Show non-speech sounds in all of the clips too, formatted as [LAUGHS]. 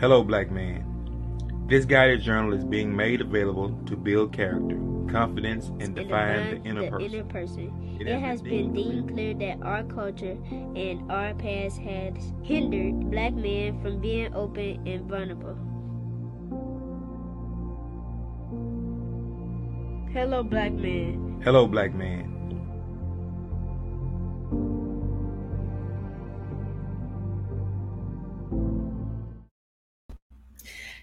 Hello, black man. This guided journal is being made available to build character, confidence, and define the inner the person. inner person. It has been deemed clear that our culture and our past has hindered black men from being open and vulnerable. Hello, black man. Hello, black man.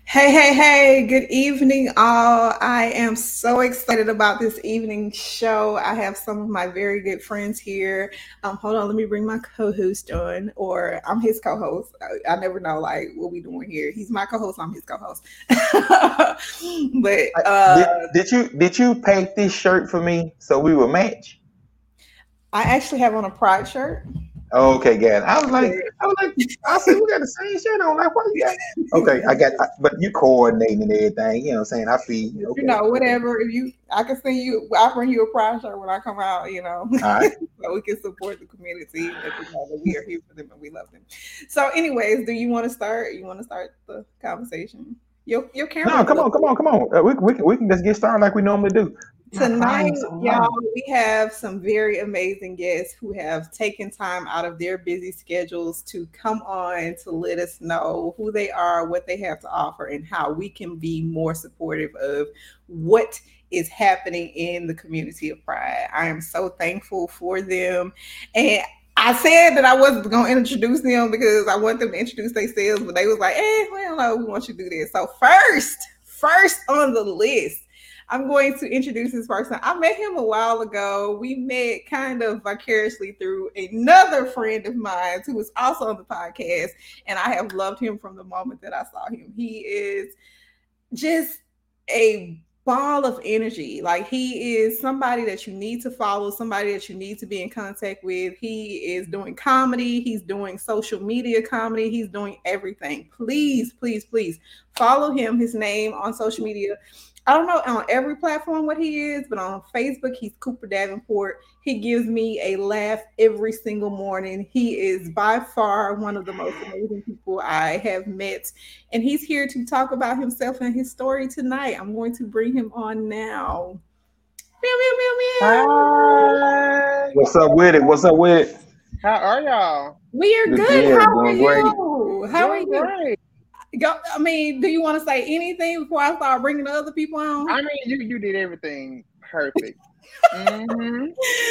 Hey, hey, hey, good evening, all. I am so excited about this evening show. I have some of my very good friends here. Um, hold on, let me bring my co host on, or I'm his co host. I, I never know, like, what we doing here. He's my co host, I'm his co host. [LAUGHS] but uh, did, did you did you paint this shirt for me so we would match? I actually have on a pride shirt. Okay, good. I was like, I was like, I said we got the same shirt on. Like, what you got? Okay, I got, but you coordinating and everything. You know, what I'm saying I feel okay. You know, whatever. If you, I can send you. I'll bring you a pride shirt when I come out. You know, All right. [LAUGHS] so we can support the community and let know that we are here for them and we love them. So, anyways, do you want to start? You want to start the conversation? Your your camera. No, come on, come on, come on. Uh, we, we, can, we can just get started like we normally do. Tonight, y'all, we have some very amazing guests who have taken time out of their busy schedules to come on to let us know who they are, what they have to offer, and how we can be more supportive of what is happening in the community of Pride. I am so thankful for them. And I said that I wasn't going to introduce them because I want them to introduce themselves, but they was like, eh, well, no, we want you to do this. So first, first on the list, I'm going to introduce this person. I met him a while ago. We met kind of vicariously through another friend of mine who was also on the podcast, and I have loved him from the moment that I saw him. He is just a ball of energy. Like he is somebody that you need to follow, somebody that you need to be in contact with. He is doing comedy, he's doing social media comedy, he's doing everything. Please, please, please follow him. His name on social media. I don't know on every platform what he is, but on Facebook, he's Cooper Davenport. He gives me a laugh every single morning. He is by far one of the most amazing people I have met. And he's here to talk about himself and his story tonight. I'm going to bring him on now. Meow, meow, meow, meow. What's up with it? What's up with it? How are y'all? We are Good, good. good. How are Doing great. you? How are Doing you? Great. Go, I mean, do you want to say anything before I start bringing the other people on? I mean, you you did everything perfect. [LAUGHS] hmm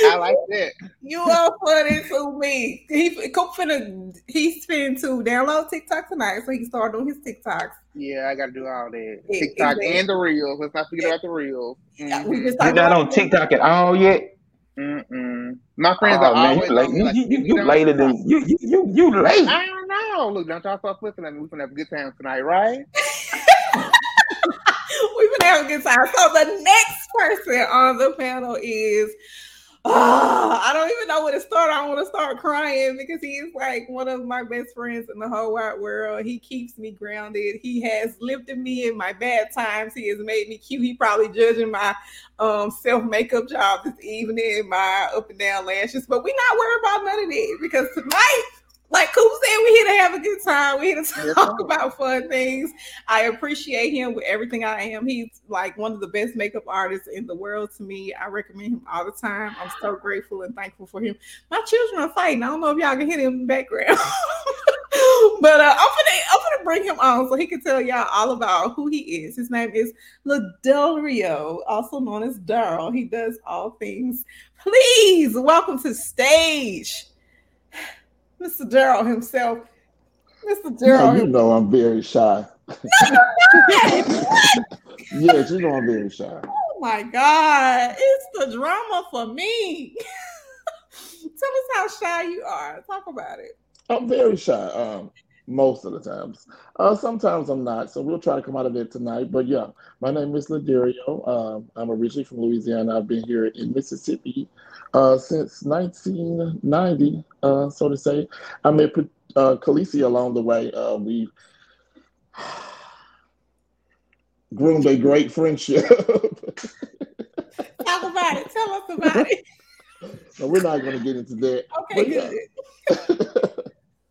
I like that. You are funny to me. He Coop finna he's finna to download TikTok tonight, so he can start doing his TikToks. Yeah, I got to do all that. Yeah, TikTok exactly. and the reels. Let's not forget about the reels. Yeah, we Mhm. just You talked not on TikTok at all yet? Mm-mm. My friends Oh are man, always you late. on me, You, like, you, "If you, you later than you you you you late. I don't know. Look, don't y'all start flipping at me. We're gonna have a good time tonight, right? We've been having a good time. So the next person on the panel is oh, I don't even know where to start. I want to start crying because he is like one of my best friends in the whole wide world. He keeps me grounded. He has lifted me in my bad times. He has made me cute. He probably judging my um, self makeup job this evening, my up and down lashes. But we're not worried about none of that because tonight, like Coop said, we're here to have a good time. We're here to talk [LAUGHS] about fun things. I appreciate him with everything I am. He's like one of the best makeup artists in the world to me. I recommend him all the time. I'm so grateful and thankful for him. My children are fighting. I don't know if y'all can hear them in the background. [LAUGHS] but uh, I'm gonna I'm gonna bring him on so he can tell y'all all about who he is. His name is Ladario, also known as Daryl. He does all things. Please welcome to stage, Mr. Daryl himself. Mr. Daryl. you know I'm very shy. [LAUGHS] yes, you know I'm very shy. Oh my God, it's the drama for me. [LAUGHS] Tell us how shy you are. Talk about it. I'm very shy. Um, most of the times. Uh, sometimes I'm not. So we'll try to come out of it tonight. But yeah, my name is Ladario. Um, I'm originally from Louisiana. I've been here in Mississippi uh, since 1990, uh, so to say. I met uh, Khaleesi along the way. Uh, we [SIGHS] groomed a great friendship. Talk about it. Tell us about it. [LAUGHS] So we're not going to get into that. Okay, But yeah. good. [LAUGHS]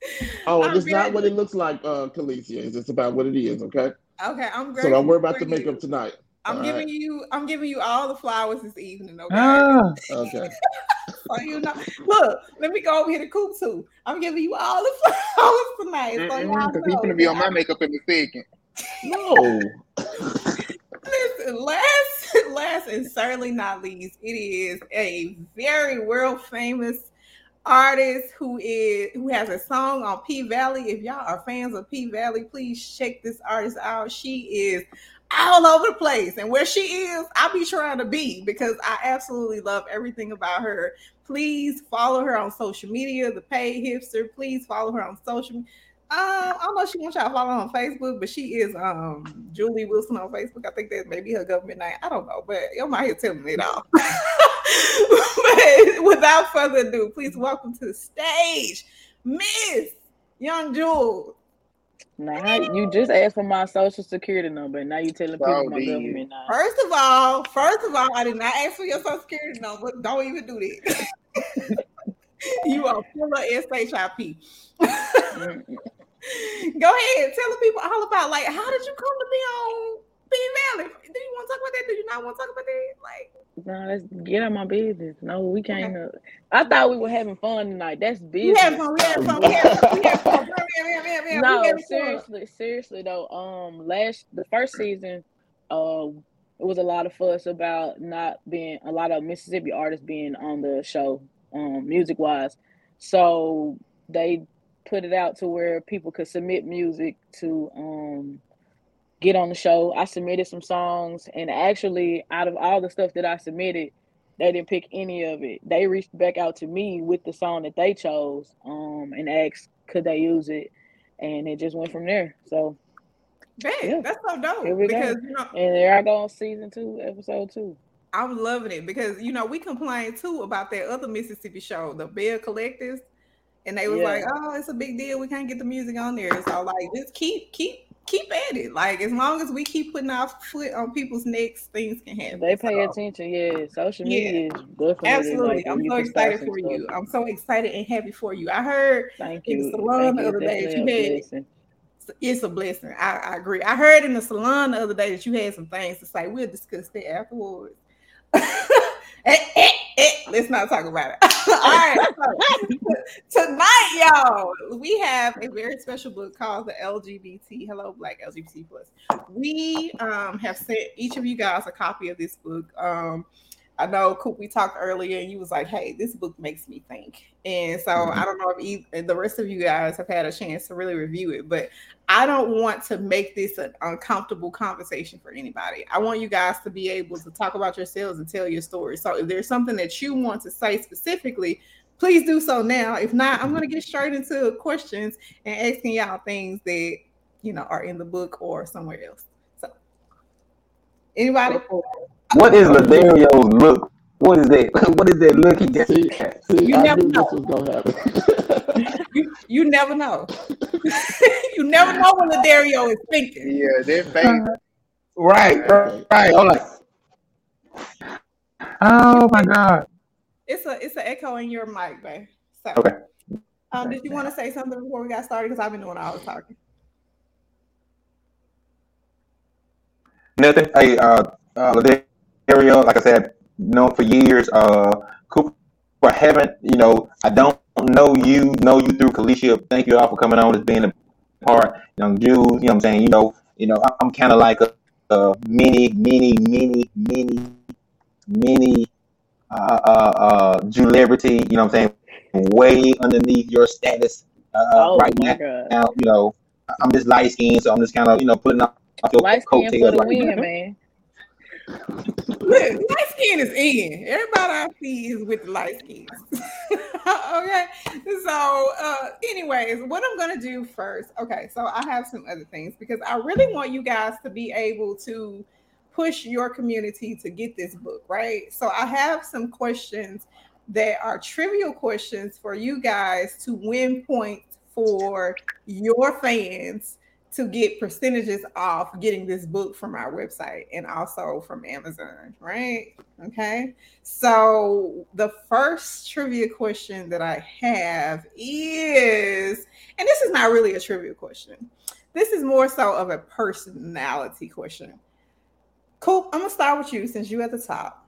[LAUGHS] Oh, I'm it's not what it looks like, uh, Calicia. It's just about what it is, okay? Okay, I'm So grateful don't worry about for the makeup you. tonight. I'm all giving right? you. I'm giving you all the flowers this evening. Okay. Ah, [LAUGHS] Okay. So you know, look, let me go over here to Coop too. I'm giving you all the [LAUGHS] flowers tonight. So y'all Because he's gonna be on my makeup in a second. No. Listen, last, last and certainly not least, it is a very world famous artist who is who has a song on P Valley. If y'all are fans of P Valley, please check this artist out. She is all over the place, and where she is, I'll be trying to be because I absolutely love everything about her. Please follow her on social media, the paid hipster. Please follow her on social. Um, I don't know if she wants y'all to follow on Facebook, but she is um Julie Wilson on Facebook. I think that may be her government name. I don't know, but you're my here telling me it all. [LAUGHS] but without further ado, please welcome to the stage, Miss Young Jules. Now you just asked for my social security number, and now you telling people Oh, my did government name. First of all, first of all, I did not ask for your social security number. Don't even do that. [LAUGHS] you are full of SHIP. [LAUGHS] Go ahead, tell the people all about like how did you come to be on Do you want to talk about that? Do you not want to talk about that? Like, No, let's get out my business. No, we can't. Uh, I thought we were having fun tonight. That's we business. had fun, we had fun, we had fun, we had fun. Bam, bam, bam, bam, bam. We no, had fun. seriously, seriously though. Um, last the first season, uh, it was a lot of fuss about not being a lot of Mississippi artists being on the show, um, music wise. So they put it out to where people could submit music to um get on the show. I submitted some songs, and actually, out of all the stuff that I submitted, they didn't pick any of it. They reached back out to me with the song that they chose, um, and asked could they use it, and it just went from there. So, Man, Yeah. that's so dope. Here we go. because you know, and there I go on season two, episode two. I'm loving it because you know we complained too about that other Mississippi show, the Bell Collectives, and they was Yeah. like, "Oh, it's a big deal. We can't get the music on there." So like, just keep keep keep at it. Like as long as we keep putting our foot on people's necks, things can happen. They pay So, attention. Yeah, social Yeah. media is definitely Absolutely, like, I'm so excited for stuff. you. I'm so excited and happy for you. I heard Thank in the salon Thank the other day that you had blessing. it's a blessing. I, I agree. I heard in the salon the other day that you had some things to say. We'll discuss that afterwards. [LAUGHS] Eh, eh, eh, Let's not talk about it. [LAUGHS] [LAUGHS] All right. tonight, y'all, we have a very special book called the LGBT Hello Black LGBT Plus. We um, have sent each of you guys a copy of this book. Um, I know Coop, we talked earlier, and you was like, "Hey, this book makes me think." And so I don't know if e- the rest of you guys have had a chance to really review it, but I don't want to make this an uncomfortable conversation for anybody. I want you guys to be able to talk about yourselves and tell your story. So if there's something that you want to say specifically, please do so now. If not, I'm going to get straight into questions and asking y'all things that you know are in the book or somewhere else. So anybody? What is Ladario's look? What is that? [LAUGHS] What is that look he got? See, see, You I never knew know. this was gonna happen. You, you never know. [LAUGHS] you never know when the is thinking. Yeah, they're fake. Right, right, right. I'm like, oh my god. It's a it's an echo in your mic, babe. So, Okay. um, did you want to say something before we got started? Because I've been doing all the talking. Nothing. Hey, uh, uh, Ladario, like I said, known for years. Uh, Cooper, I haven't, you know, I don't know you, know you through Kalisha. Thank you all for coming on, as being a part. Young Jules, you know what I'm saying? You know, you know, I- I'm kind of like a, a mini, mini, mini, mini, mini, uh, uh, uh, celebrity. You know what I'm saying? Way underneath your status uh, Oh right now. god. Now, you know, I'm just light skinned, so I'm just kind of, you know, putting your Light skin for the right win, man. Look, light skin is in. Everybody I see is with the light skin. [LAUGHS] okay. So, uh, anyways, what I'm gonna do first. Okay, so I have some other things because I really want you guys to be able to push your community to get this book, right? So I have some questions that are trivial questions for you guys to win points for your fans to get percentages off getting this book from our website and also from Amazon, right? Okay. So the first trivia question that I have is, and this is not really a trivia question. This is more so of a personality question. Cool. I'm gonna start with you since you're at the top.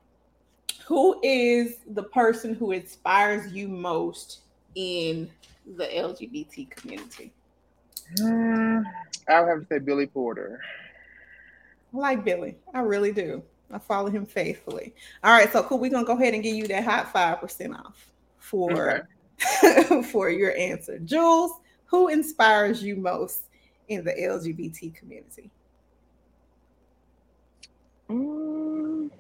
Who is the person who inspires you most in the LGBT community? Mm, I would have to say Billy Porter. I like Billy. I really do. I follow him faithfully. All right, so cool. We're gonna go ahead and give you that hot five percent off for okay. [LAUGHS] for your answer. Jules, who inspires you most in the LGBT community? Um,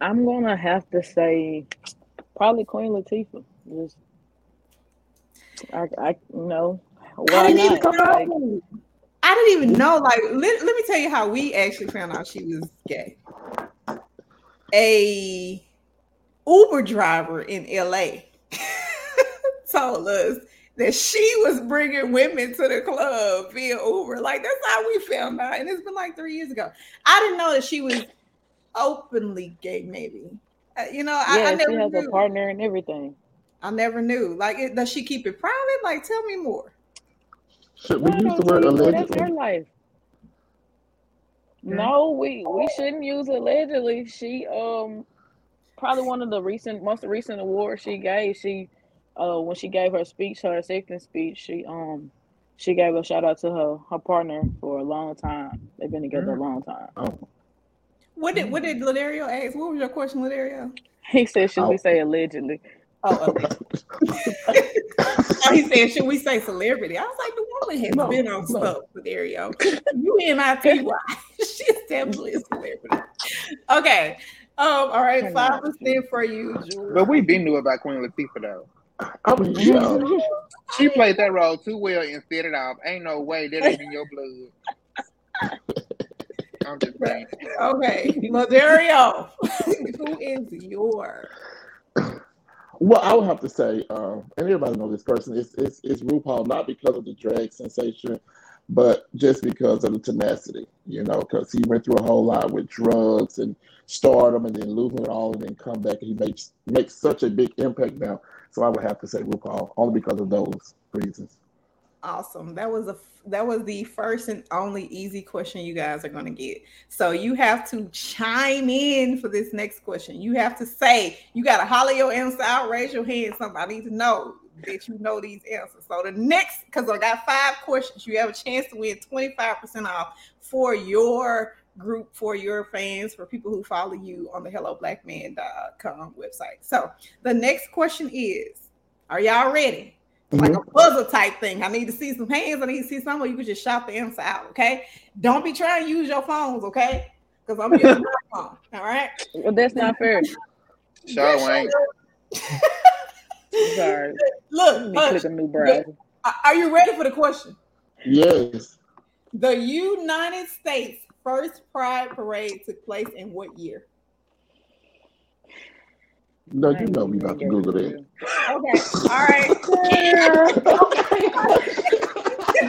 I'm gonna have to say probably Queen Latifah. Just, I, I you know, why not? Like, I didn't even know. Like, let, let me tell you how we actually found out she was gay. A Uber driver in LA [LAUGHS] told us that she was bringing women to the club via Uber. Like that's how we found out, and it's been like three years ago. I didn't know that she was openly gay. Maybe uh, you know, yeah, I, I never she has knew. a partner and everything. I never knew. Like, it, does she keep it private? Like, tell me more. Should we I use the word think so. That's her allegedly? life. No, we we shouldn't use allegedly. She um probably one of the recent most recent awards she gave. She uh when she gave her speech, her acceptance speech, she um she gave a shout out to her her partner for a long time. They've been together a long time. Oh, What did what did Laderio ask? What was your question, Laderio? He said, "Should we Oh. say allegedly?" Oh, okay. [LAUGHS] he said, should we say celebrity? I was like, the woman has No, been on no. stuff, Laderio. You and I tell why. [LAUGHS] She's definitely a celebrity. Okay. Um, all right, five percent for you, Jules. But we've been knew about Queen Latifah though. I mean, yeah. She played that role too well and set it off. Ain't no way that ain't in your blood. [LAUGHS] I'm just saying. Okay, Laderio, who is your Well, I would have to say, um, and everybody knows this person. It's, it's it's RuPaul, not because of the drag sensation, but just because of the tenacity. You know, because he went through a whole lot with drugs and stardom, and then losing it all, and then come back, and he makes makes such a big impact now. So I would have to say RuPaul, only because of those reasons. Awesome. That was a that was the first and only easy question you guys are going to get. So you have to chime in for this next question. You have to say you got to holler your answer out, raise your hand. Somebody to know that you know these answers. So the next, because I got five questions, you have a chance to win twenty five percent off for your group, for your fans, for people who follow you on the HelloBlackMan.com website. So the next question is: Are y'all ready? Like mm-hmm. a buzzer type thing. I need to see some hands. I need to see some of you can just shout the answer out. Okay. Don't be trying to use your phones, okay? Because I'm using my [LAUGHS] phone. All right. Well, that's not [LAUGHS] fair. Sure ain't. [LAUGHS] Sorry. Look, Let me look, click a new browser. are you ready for the question? Yes, The United States first Pride Parade took place in what year? No, you know we about to Google that. Okay. All right.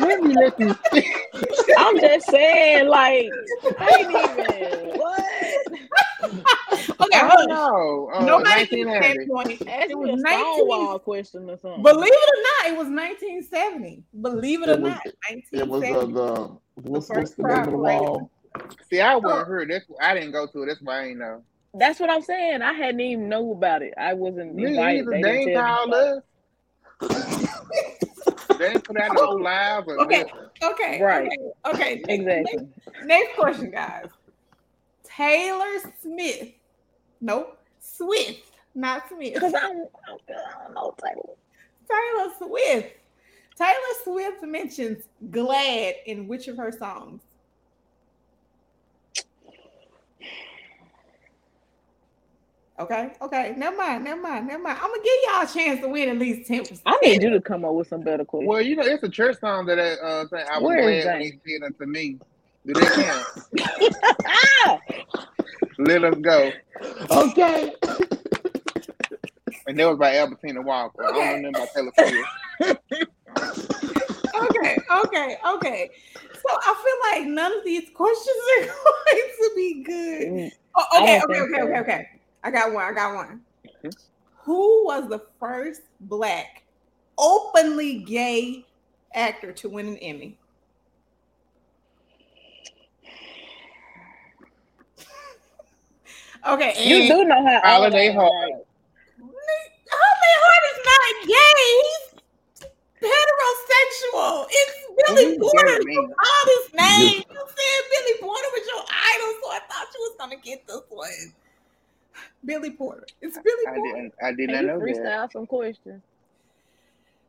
Let me let you see. I'm just saying, like, I ain't even what? Okay. I Hold don't on. know. Uh, Nobody gets that point. It was Stonewall 19. question or something. Believe it or not, it was 1970. Believe it or It was- not, It was uh, the what's, first what's the name of the wall? See, I wasn't here. That's I didn't go to it. That's why I ain't know. That's what I'm saying. I hadn't even know about it. I wasn't Me invited. either. [LAUGHS] They They ain't called us. They ain't put out no live or Okay. nothing. Okay. Right. Okay. okay. [LAUGHS] Next, Exactly. Next, next question, guys. Taylor Smith. Nope. Swift, not Smith. Because I don't, I don't I don't know Taylor. Taylor Swift. Taylor Swift mentions glad in which of her songs? Okay, okay, never mind, never mind, never mind. I'm gonna give y'all a chance to win at least 10%. I need you to come up with some better questions. Well, you know, it's a church song that uh, say, I was Where is glad when James? he said unto me. Do that count? ah! [LAUGHS] Let us go. Okay. And that was by Albertina Walker. I Okay. don't know nothing about Taylor Swift. [LAUGHS] Okay, okay, okay. So I feel like none of these questions are [LAUGHS] going to be good. Oh, I okay, okay, okay, okay, okay. I got one. I got one. Mm-hmm. Who was the first black openly gay actor to win an Emmy? [LAUGHS] Okay, You do know how Holiday old I am, Holiday Hart is not gay. He's heterosexual. It's Billy Well, he's Porter. gay to You called his name. You said Billy Porter was your idol, so I thought you was gonna get this one. Billy Porter. It's Billy I Porter. didn't. I did Can not you know that. freestyle some questions?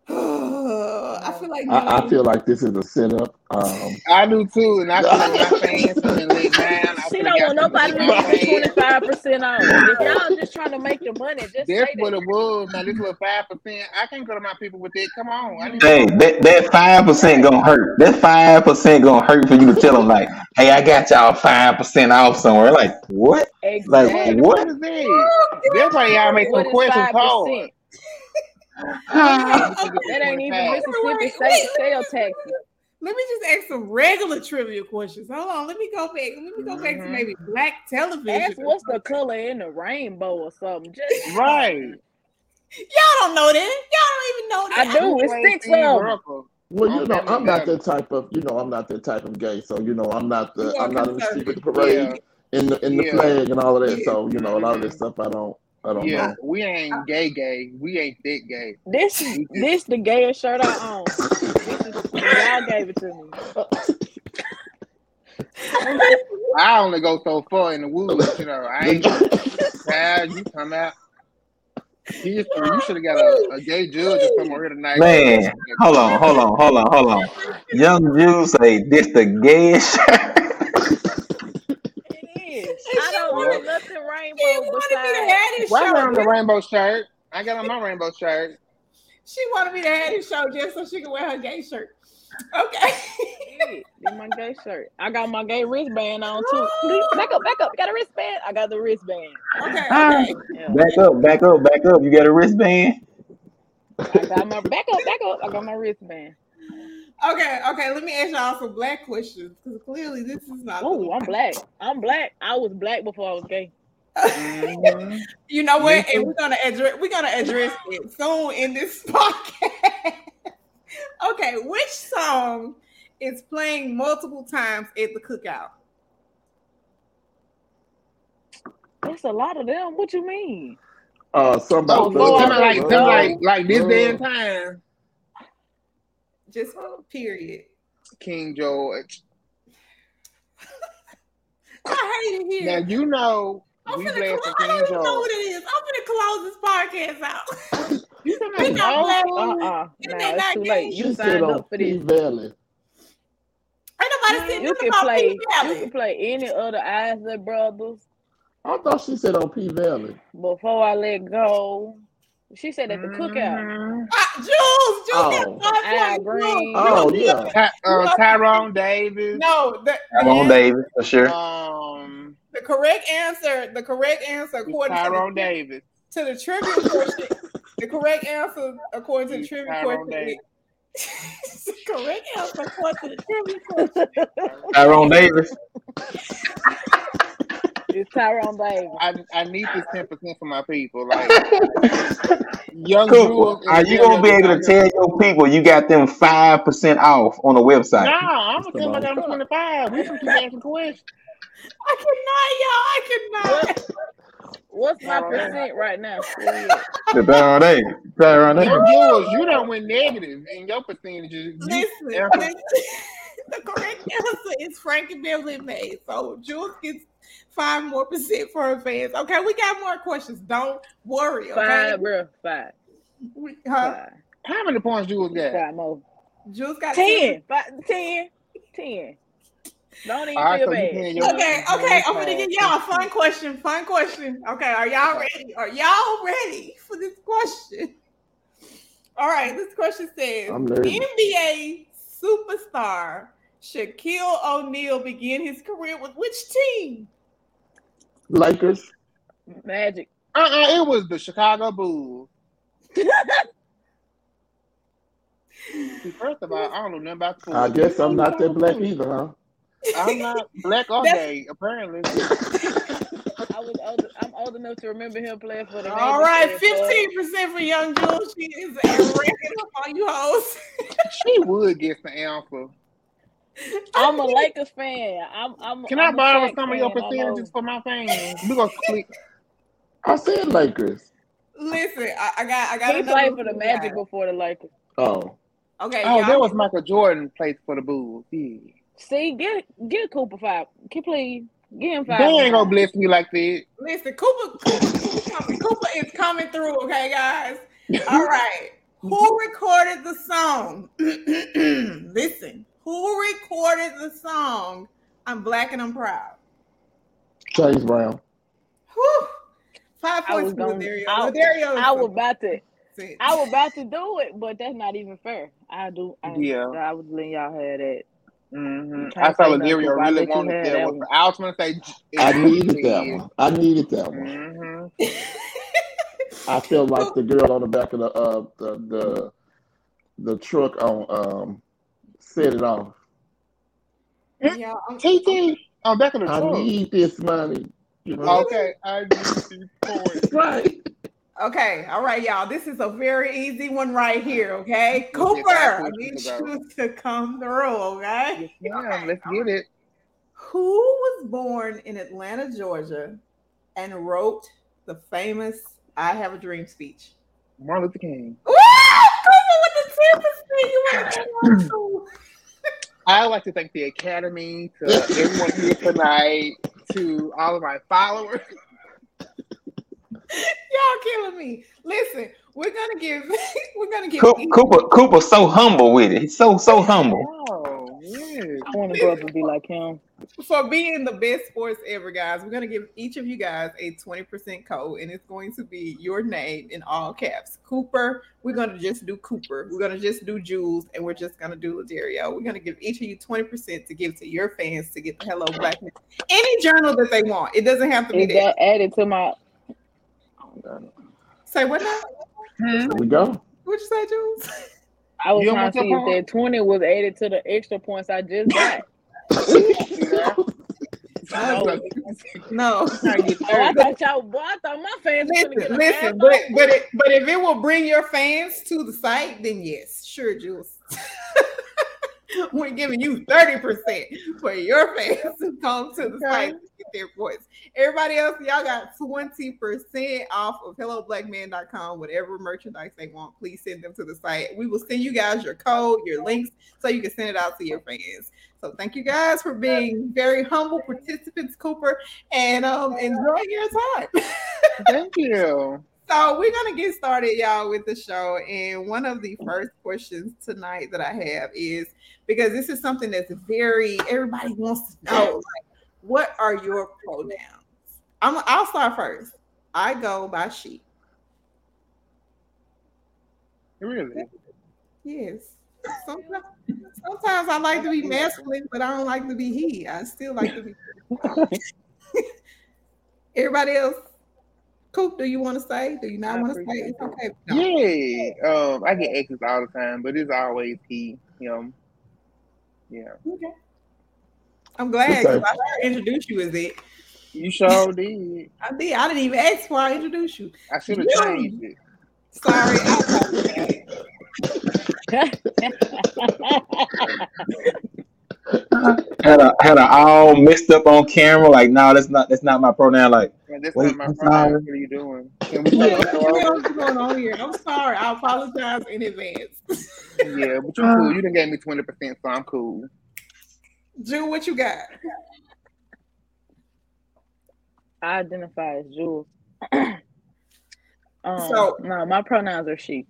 [SIGHS] I feel like I, I feel like this is a setup. Um, [LAUGHS] I do too, and I feel like my [LAUGHS] fans feeling let down. I She feel don't want I nobody to feel like- twenty five percent off. [LAUGHS] If y'all just trying to make your money, just say That's what it was. Now this little five percent. I can't go to my people with that. Come on. I need Hey, that that five percent gonna hurt. That five percent gonna hurt for you to tell them like, "Hey, I got y'all five percent off somewhere." Like what? Like Exactly. what? What is that? That's why y'all make some questions five hard. percent? [LAUGHS] That ain't even Mississippi Wait, state wait, sales taxes. Let me just ask some regular trivia questions. Hold on. Let me go back. Let me go back to Mhm. maybe black television. Ask what's the color in the rainbow or something. Just [LAUGHS] Right. Y'all don't know that. Y'all don't even know I do. It's Play six Steve of 'em. Urkel. well, you know, I'm not guy. that type of, you know, I'm not that type of gay. So, you know, I'm not the, You I'm not in the street with the conservative. parade, in the in the Yeah. flag and all of that. Yeah. So, you know, a lot of this [LAUGHS] stuff I don't, I don't Yeah, know. we ain't uh, gay gay. We ain't that gay. This this the gayest shirt I own. [LAUGHS] This is, y'all gave it to me. I only go so far in the woods, you know. I ain't child. You come out. You should have got a, a gay judge come over here tonight. Man, hold on, hold on, hold on, hold on. Young Jules say this the gayest shirt. It is. I don't want nothing She rainbow wanted me to besides. have this Well, I got on the rainbow shirt. I got on my rainbow shirt. She wanted me to have this show just so she could wear her gay shirt. Okay. Shit, my gay shirt. I got my gay wristband on too. Oh. Back up, back up. Got a wristband? I got the wristband. Okay. Okay. Yeah. Back up, back up, back up. You got a wristband? I got my back up, back up. I got my wristband. Okay. Okay. Let me ask y'all some black questions because clearly this is not. Oh, I'm black. I'm black. I was black before I was gay. Mhm. [LAUGHS] You know what? And we're gonna address we're gonna address it soon in this [LAUGHS] podcast. okay, which song is playing multiple times at the cookout? There's a lot of them. What you mean? Uh, somebody. Oh, so Lord, them like them like like this Lord. day and time. Just a period. King George. [LAUGHS] I hate it here. Now you know I'm we finna glad close, for I don't even know what it is. I'm gonna close this podcast out. [LAUGHS] You talking We about got old black- school? Uh-uh. Isn't No, it's not too late. She You said signed on up for P this. Valley. Ain't nobody said You can play. You can play any other Isley Brothers. I thought she said on P Valley. Before I let go. She said at the cookout. Mhm. Ah, Jules, Jules Oh. got five Al points. Green. Oh Jules, yeah. Ty- uh, Tyrone Davis. No, the, Tyrone the, Davis for sure. Um, the correct answer, the correct answer according to Tyrone the, Davis. to the trivia question, the correct answer according to the He's trivia Tyrone question. Davis. is- [LAUGHS] the correct answer according to the trivia question. Tyrone Davis. [LAUGHS] It's Tyrone Davis. I I need this ten percent for my people. Like young Cool. Jules. Are you gonna be able to tell your people you got them five percent off on the No, website? I'm gonna tell them I got them twenty five. We can keep asking questions. I cannot, y'all. I cannot. What's my percent right now? Where you at? The Tyrone Davis. Tyrone Davis. Young you don't went negative in your percentages. You Listen, answered- listen. [LAUGHS] the correct answer is Frankie Beverly Maze. So Jules gets five more percent for her fans. Okay, we got more questions. Don't worry. Okay, Five, bro. Five. We- huh? Five. How many points Jules got? Five more. Jules got Ten. Five, ten. Ten. Don't even All right, feel so you bad. can your Okay, okay, I'm gonna give y'all a fun question. Fun question. Okay, are y'all ready? Are y'all ready for this question? All right, this question says NBA superstar Shaquille O'Neal begin his career with which team? Lakers. Magic. Uh uh it was the Chicago Bulls. See, [LAUGHS] First of all, I don't know nothing about food. I guess I'm not that black either, huh? I'm not black all day, apparently. [LAUGHS] I was old, I'm old enough to remember him playing for the. All Navy right, Federal. fifteen percent for young Jules. She is ranking up on you hoes. She would get the answer. I'm a Lakers fan. I'm. I'm Can I'm I a borrow some of your fan. I know. percentages for my fans? We gonna click. I said Lakers. Listen, I, I got, I got. He played for the Magic guys. before the Lakers. Oh, Okay. Oh, y'all. that was Michael Jordan played for the Bulls. Yeah. See, get get Cooper five. Can please get him They ain't gonna bless me like that. Listen, Cooper, Cooper, Cooper, coming. Cooper is coming through. Okay, guys. All right. [LAUGHS] Who recorded the song? [CLEARS THROAT] Listen, who recorded the song? I'm black and I'm proud. James Brown. Whew. Five I points was for gonna- Dario. I- I was about to. I was about to do it, but that's not even fair. I do. I, Yeah. I was letting y'all have that. Mm-hmm. I say saw nothing, Dario but I really wanted that that one. one. I was gonna say. I needed that one. I needed that one. Mm-hmm. I feel like [LAUGHS] the girl on the back of the uh the the, the truck on um set it off. Yeah, I'm- TT. Oh, back in the I need this money. You know? Okay, I need these points. [LAUGHS] Right. Okay, all right, y'all. This is a very easy one right here. Okay, Cooper, that I need to you to come through. Okay. Yeah, let's get it. Who was born in Atlanta, Georgia, and wrote the famous "I Have a Dream" speech? Martin Luther King. Woo! Cooper with the ten percent. You want [CLEARS THROAT] to I would like to thank the Academy, to everyone here tonight, to all of my followers. [LAUGHS] Y'all killing me. Listen, we're gonna give. [LAUGHS] We're gonna give. Cooper, Cooper, Cooper, so humble with it. He's so so [LAUGHS] humble. Oh, yes. I want to grow up and be like him. for being the best sports ever, guys. We're gonna give each of you guys a 20% code, and it's going to be your name in all caps. Cooper, we're gonna just do Cooper. We're gonna just do Jules, and we're just gonna do Ladario. We're gonna give each of you 20% to give to your fans to get the Hello Black Man. Any journal that they want. It doesn't have to be that. that added to my? Say what now? Hmm? Here we go. What'd you say, Jules? I was You trying to see if that twenty was added to the extra points I just got. [LAUGHS] No. No. [LAUGHS] Trying to get Oh, I thought y'all. Boy, I thought my fans were gonna Listen, get listen, but but it, but if it will bring your fans to the site, then yes, sure, Jules. [LAUGHS] [LAUGHS] We're giving you 30% for your fans to come to the site to get their points. Everybody else, y'all got 20% off of helloblackman.com, whatever merchandise they want. Please send them to the site. We will send you guys your code, your links, so you can send it out to your fans. So thank you guys for being very humble participants, Cooper, and um enjoy your time. [LAUGHS] Thank you. So we're gonna get started, y'all, with the show. And one of the first questions tonight that I have is because this is something that's very everybody wants to know. Like, what are your pronouns? I'm I'll start first. I go by she. Really? Yes. Sometimes, sometimes I like to be masculine, but I don't like to be he. I still like to be. [LAUGHS] [LAUGHS] Everybody else, Coop, do you want to say? Do you not want to say? It's okay. Yeah. Um, I get exes all the time, but it's always he, him. Yeah. Okay. I'm glad because I should introduce you as it. You sure [LAUGHS] did. I did. I didn't even ask before I introduced you. I should have Yeah. changed it. Sorry. I. [LAUGHS] Had a had a all mixed up on camera. Like, no, that's not that's not my pronoun. Like, Man, that's Wait, not my I'm problem. sorry. What are you doing? Can we Yeah, start what over? else is going on here? I'm sorry. I apologize in advance. [LAUGHS] Yeah, but you're cool. You done gave me twenty percent, so I'm cool. Drew, what you got? I identify as Jules. [CLEARS THROAT] um, So- no, my pronouns are she.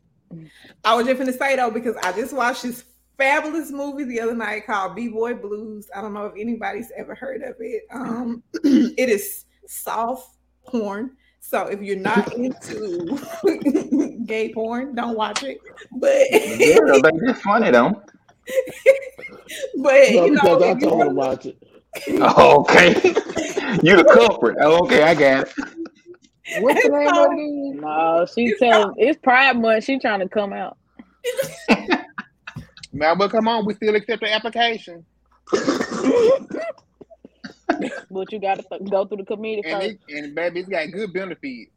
I was just gonna say though, because I just watched this fabulous movie the other night called B Boy Blues. I don't know if anybody's ever heard of it. Um, [CLEARS THROAT] it is soft porn. So if you're not [LAUGHS] into [LAUGHS] gay porn, don't watch it. But girl, like, that's funny though. [LAUGHS] but No, you know, because I if you told her to wanna- watch it. Oh, okay, you the culprit. Oh, okay, I got it. What's the name of it? No, she It's tell it's Pride Month. She trying to come out. Now, but come on, we still accept the application. [LAUGHS] But you got to go through the committee And, first. it, and baby, it's got good benefits.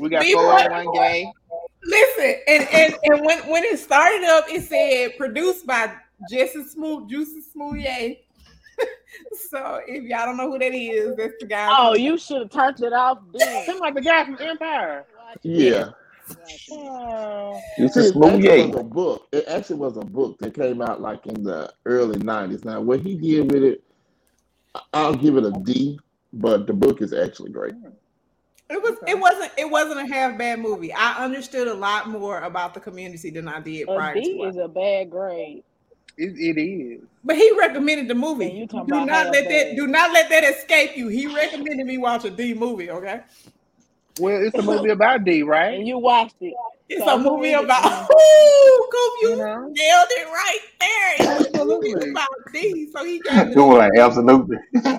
We got Be 401 gay. Listen, and, and, and when, when it started up, it said produced by Jesse Smooth, Juicy Smoothie. [LAUGHS] so if y'all don't know who that is, that's the guy. Oh, you should have turned it off then. Seems like the guy from Empire. Yeah. Oh. It's a smooth actually a book. It actually was a book that came out like in the early '90s. Now, what he did with it, I- I'll give it a D. But the book is actually great. Hmm. It was it wasn't it wasn't a half bad movie. I understood a lot more about the community than I did A prior D to it. is a bad grade. It, it is. But he recommended the movie. And you do not half let that bad. do not let that escape you. He recommended me watch a D movie, okay? Well, it's a movie about D, right? And right? you watched it. It's So a movie it about? [LAUGHS] Ooh, Coop, you You know? nailed it right there. It's a movie Absolutely. about D. So he gave [LAUGHS] me Doing like absolutely. [LAUGHS]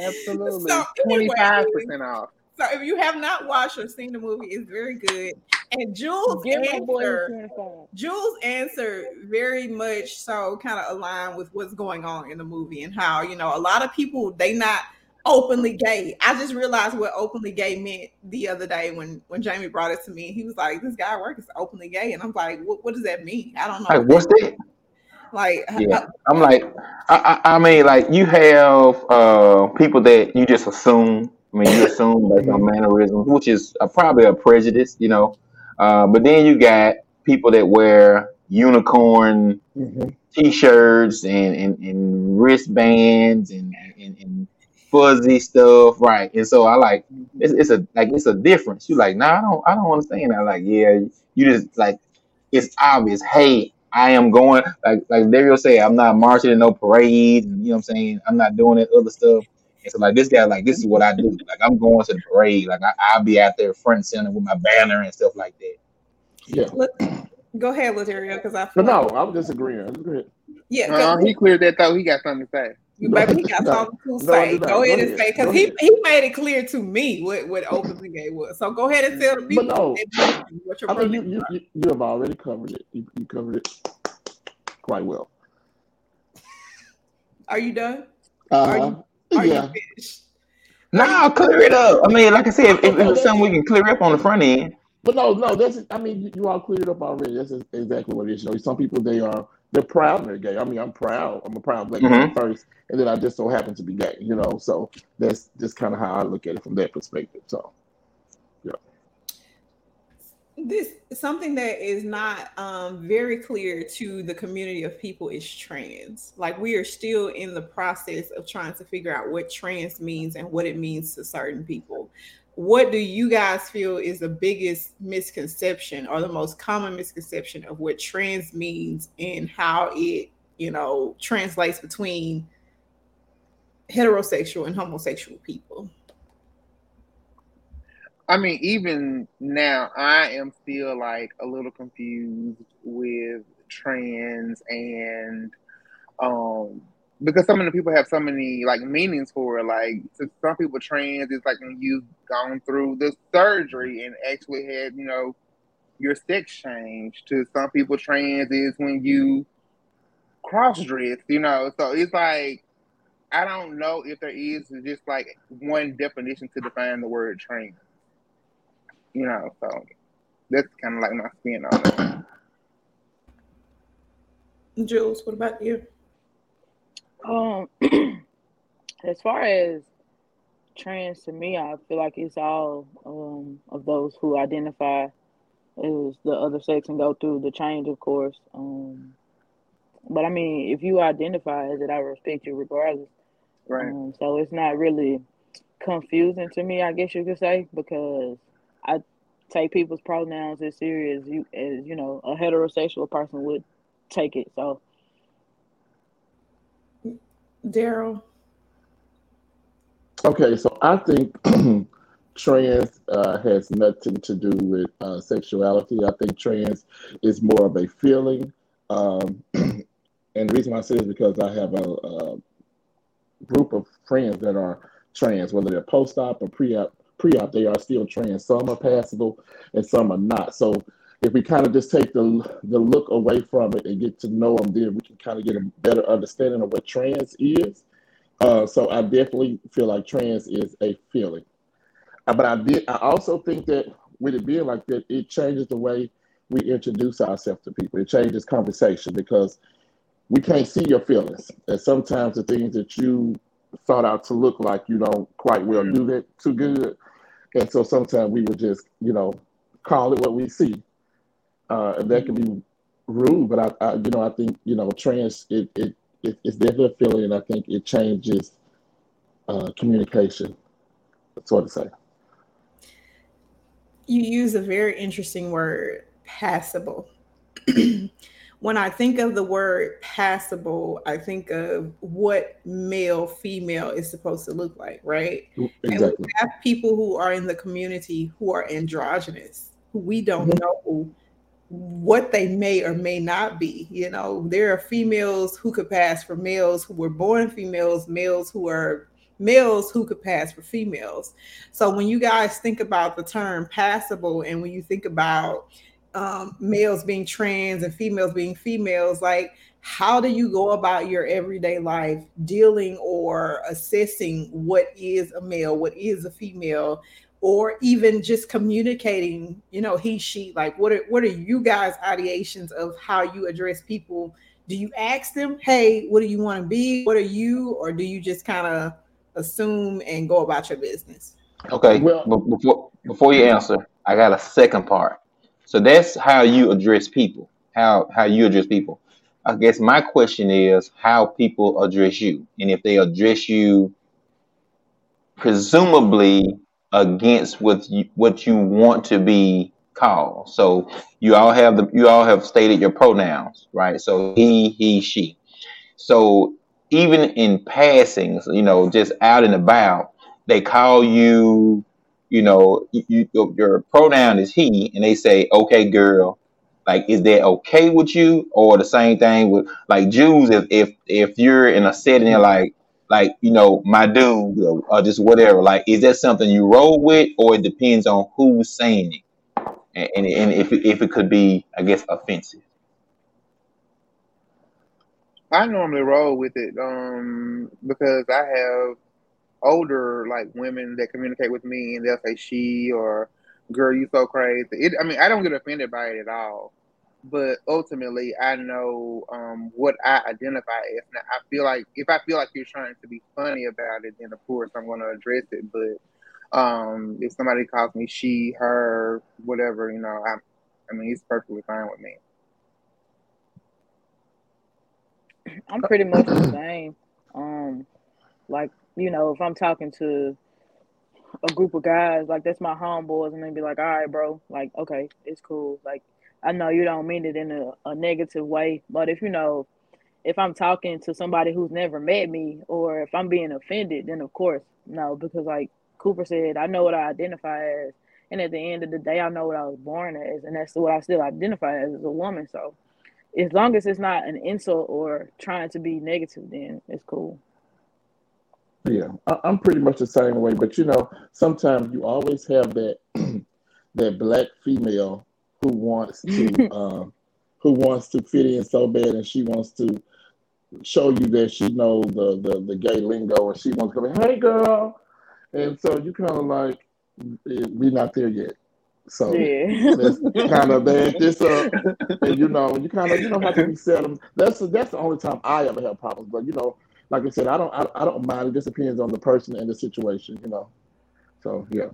Absolutely. So, anyway, 25% off. So if you have not watched or seen the movie, it's very good. And Jules' Give my boy his answer. Jules' answer very much so kind of aligned with what's going on in the movie and how you know a lot of people they not openly gay. I just realized what openly gay meant the other day when when Jamie brought it to me. He was like, "This guy at work is openly gay," and I'm like, "What, what does that mean? I don't know." Like, what's that? Like, Yeah. I'm like, I, I, I mean, like you have uh people that you just assume. I mean, you assume based on mannerisms, which is a, probably a prejudice, you know. Uh, but then you got people that wear unicorn Mhm. t-shirts and, and, and wristbands and, and, and fuzzy stuff, right? And so I like it's, it's a like it's a difference. You like, nah, I don't I don't understand that. Like, yeah, you just like it's obvious. Hey, I am going like like Dario say, I'm not marching in no parade, and you know what I'm saying. I'm not doing that other stuff. And so like this guy, like this is what I do. Like I'm going to the parade. Like I, I'll be out there front and center with my banner and stuff like that. Yeah. look, go ahead, Lataria, because I But feel no, like, I'm disagreeing. Go ahead. yeah, 'cause Uh, he cleared that though. He got something to say. You baby, he got No, something to no, say. no, no, go ahead go and ahead, say because he, he made it clear to me what what openly gay was. So go ahead and tell the people no, what your I mean, you, you, you, you have already covered it. You, you covered it quite well. Are you done? Uh Are huh. you are Yeah. you finished? Nah, clear it up. I mean, like I said, if, if it's something we can clear up on the front end, But no, no, that's I mean, you, you all cleared it up already. That's exactly what it is. You know, some people they are they're proud and they're gay. I mean, I'm proud. I'm a proud black man first, and then I just so happen to be gay. You know, so that's just kind of how I look at it from that perspective. So yeah. This something that is not um, very clear to the community of people is trans. Like we are still in the process of trying to figure out what trans means and what it means to certain people. What do you guys feel is the biggest misconception or the most common misconception of what trans means and how it, you know, translates between heterosexual and homosexual people? I mean, even now, I am still like a little confused with trans and um because so many people have so many like meanings for it. Like some people, trans is like when you've gone through the surgery and actually had you know your sex changed. To some people, trans is when you cross dress. You know, so it's like I don't know if there is just like one definition to define the word trans. You know, so that's kind of like my spin on it. Jules, what about you? Um, [CLEARS THROAT] as far as trans to me, I feel like it's all um of those who identify as the other sex and go through the change, of course. Um, but I mean, if you identify as it, I respect you regardless. Right. Um, so it's not really confusing to me, I guess you could say, because I take people's pronouns as serious as you as you know a heterosexual person would take it. So Daryl. Okay, so I think [CLEARS THROAT] trans uh, has nothing to do with uh, sexuality. I think trans is more of a feeling. Um, [CLEARS THROAT] and the reason why I say is because I have a, a group of friends that are trans, whether they're post-op or pre-op pre-op, they are still trans. Some are passable and some are not. So if we kind of just take the the look away from it and get to know them, then we can kind of get a better understanding of what trans is. Uh, so I definitely feel like trans is a feeling. Uh, but I did. I also think that with it being like that, it changes the way we introduce ourselves to people. It changes conversation because we can't see your feelings, and sometimes the things that you thought out to look like you don't quite well do that too good, and so sometimes we would just you know call it what we see, uh, and that can be rude. But I, I, you know, I think you know, trans it it, it it's definitely a feeling, and I think it changes uh, communication. That's what to say you use a very interesting word, passable. [CLEARS THROAT] when I think of the word passable, I think of what male, female is supposed to look like, right? Exactly. And we have people who are in the community who are androgynous, who we don't mm-hmm. know what they may or may not be. You know, there are females who could pass for males who were born females, males who are males who could pass for females. So when you guys think about the term passable and when you think about um, males being trans and females being females, like how do you go about your everyday life dealing or assessing what is a male, what is a female, or even just communicating, you know, he, she, like what are what are you guys' ideations of how you address people? Do you ask them, hey, what do you want to be? What are you? Or do you just kind of assume and go about your business. Okay. Well, before before you answer, I got a second part. So that's how you address people. How how you address people. I guess my question is how people address you, and if they address you, presumably against what you what you want to be called. So you all have the you all have stated your pronouns, right? So he, he, she. So even in passing, you know, just out and about, they call you, you know, you, your pronoun is he, and they say, "Okay, girl." Like, is that okay with you? Or the same thing with like Jews? If if if you're in a setting like like you know my dude or, or just whatever, like, is that something you roll with, or it depends on who's saying it, and and, and if if it could be, I guess, offensive. I normally roll with it um, because I have older like women that communicate with me and they'll say she or girl you so crazy. It, I mean I don't get offended by it at all, but ultimately I know um, what I identify as. Now, I feel like if I feel like you're trying to be funny about it, then of course I'm going to address it. But um, if somebody calls me she, her, whatever, you know, I, I mean it's perfectly fine with me. I'm pretty much the same. Um, like you know, if I'm talking to a group of guys, like that's my homeboys, and they'd be like, "All right, bro, like okay, it's cool." Like I know you don't mean it in a, a negative way, but if you know, if I'm talking to somebody who's never met me, or if I'm being offended, then of course no, because like Cooper said, I know what I identify as, and at the end of the day, I know what I was born as, and that's what I still identify as as a woman. So as long as it's not an insult or trying to be negative, then it's cool. Yeah, I'm pretty much the same way. But you know, sometimes you always have that [CLEARS THROAT] that black female who wants to [LAUGHS] um, who wants to fit in so bad, and she wants to show you that she knows the the, the gay lingo, and she wants to come, hey girl, and so you kind of like, we're not there yet. So yeah. that's kind of [LAUGHS] bad this up, and you know, you kind of you know have to reset them. That's that's the only time I ever have problems. But you know, like I said, I don't I, I don't mind. It just depends on the person and the situation, you know. So yeah.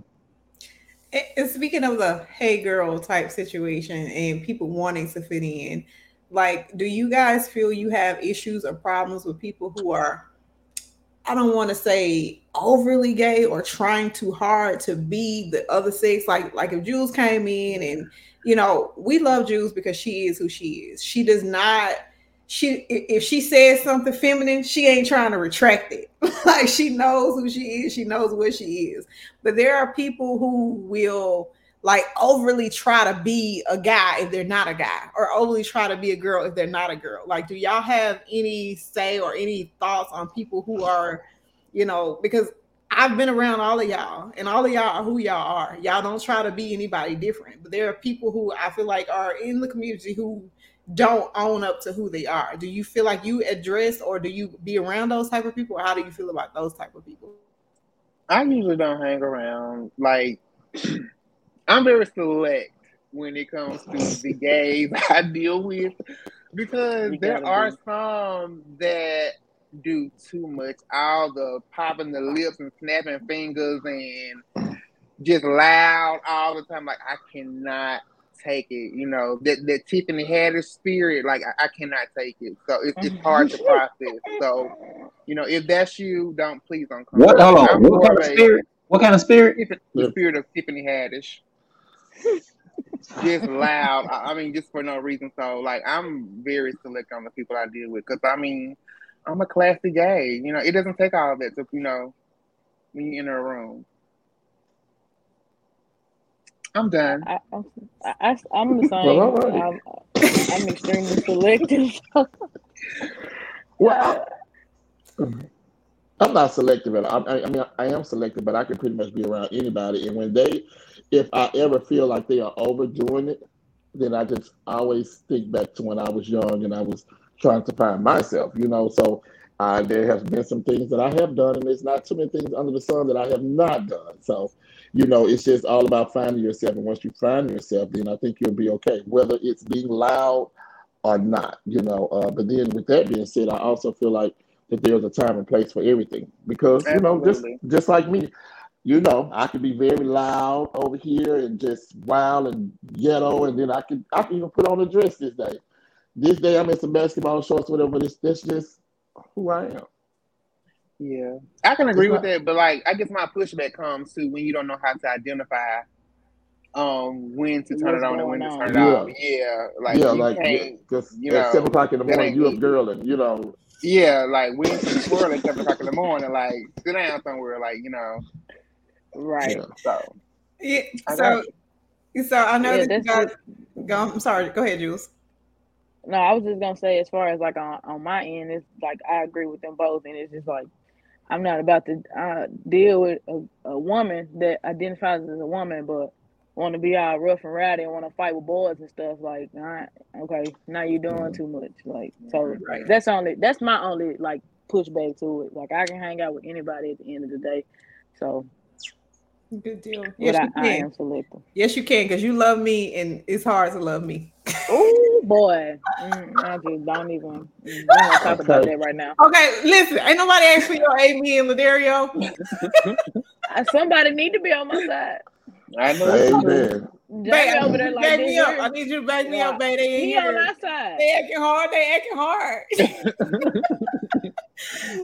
And speaking of the hey girl type situation and people wanting to fit in, like, do you guys feel you have issues or problems with people who are I don't want to say overly gay or trying too hard to be the other sex. Like like if Jules came in and you know we love Jules because she is who she is. She does not. She if she says something feminine, she ain't trying to retract it. [LAUGHS] like she knows who she is. She knows what she is. But there are people who will like overly try to be a guy if they're not a guy or overly try to be a girl if they're not a girl like do y'all have any say or any thoughts on people who are you know because I've been around all of y'all, and all of y'all are who y'all are. Y'all don't try to be anybody different, but there are people who I feel like are in the community who don't own up to who they are. Do you feel like you address or do you be around those type of people, or how do you feel about those type of people? I usually don't hang around. Like, [CLEARS THROAT] I'm very select when it comes to the [LAUGHS] gays I deal with because there are some that do too much. All the popping the lips and snapping fingers and just loud all the time. Like I cannot take it. You know that that Tiffany Haddish spirit. Like I, I cannot take it. So it's, it's mm-hmm. hard to process. So you know if that's you, don't please don't come. What? Hold on. What kind of spirit? What kind of spirit? The spirit of Tiffany Haddish. just loud. I mean, just for no reason. So, like, I'm very select on the people I deal with because I mean, I'm a classy gay. You know, it doesn't take all of that to, you know, when you enter a room. I'm done. I, I, am the [LAUGHS] same. Well, right. I'm, I'm, extremely selective. well, I'm not selective at all. I, I mean, I am selective, but I can pretty much be around anybody. And when they, if I ever feel like they are overdoing it, then I just always think back to when I was young and I was trying to find myself, you know. So uh, there has been some things that I have done, and there's not too many things under the sun that I have not done. So, you know, it's just all about finding yourself. And once you find yourself, then I think you'll be okay, whether it's being loud or not, you know. Uh, but then with that being said, I also feel like that there's a time and place for everything because, Absolutely. you know, just just like me, you know, I can be very loud over here and just wild and ghetto, and then I can I can even put on a dress this day this day I'm in some basketball shorts, whatever. This that's just who I am. Yeah, I can agree with that, but like I guess my pushback comes to when you don't know how to identify um when to turn What's it on and when to turn it yeah. off. Yeah, like yeah, like because you know, at seven o'clock in the morning you up girl and you know. Yeah, like we ain't twirl at seven o'clock in the morning. Like sit down somewhere, like you know. Right. Yeah. So. Yeah. So. So I know yeah, that you guys. Go, I'm sorry. Go ahead, Jules. No, I was just gonna say as far as like on, on my end, it's like I agree with them both, and it's just like I'm not about to uh, deal with a, a woman that identifies as a woman, but want to be all rough and rowdy and want to fight with boys and stuff. Like, all right, okay, now you're doing too much. Like, so right. that's only that's my only like pushback to it. Like, I can hang out with anybody at the end of the day. So Good deal. Yes, you can. I am selective. Yes, you can, because you love me, and it's hard to love me. oh [LAUGHS] boy, mm, I just don't even. Mm, don't talk about that right now. Okay, listen. Ain't nobody asked for your Amy and Ladario. Somebody need to be on my side. I know. Amen. Baby, over there like back me up. I need you to back me yeah. up, baby. They he on our side. They acting hard. They acting hard.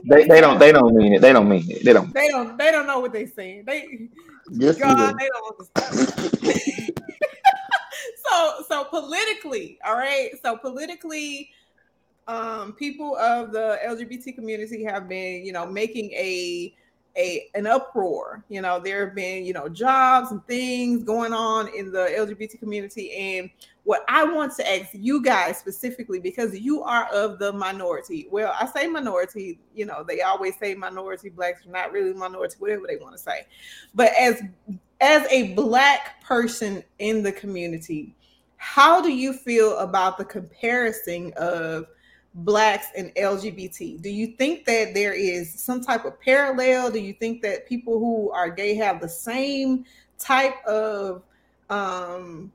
[LAUGHS] they, they don't they don't mean it. They don't mean it. They don't. They don't they don't know what they're saying. They yes, God, they don't [LAUGHS] so so politically, all right. So politically, um, people of the LGBT community have been, you know, making a a an uproar. You know, there have been, you know, jobs and things going on in the LGBT community. And what I want to ask you guys specifically, because you are of the minority. Well, I say minority, you know, they always say minority, blacks are not really minority, whatever they want to say. But as as a black person in the community, how do you feel about the comparison of blacks and LGBT? Do you think that there is some type of parallel? Do you think that people who are gay have the same type of um,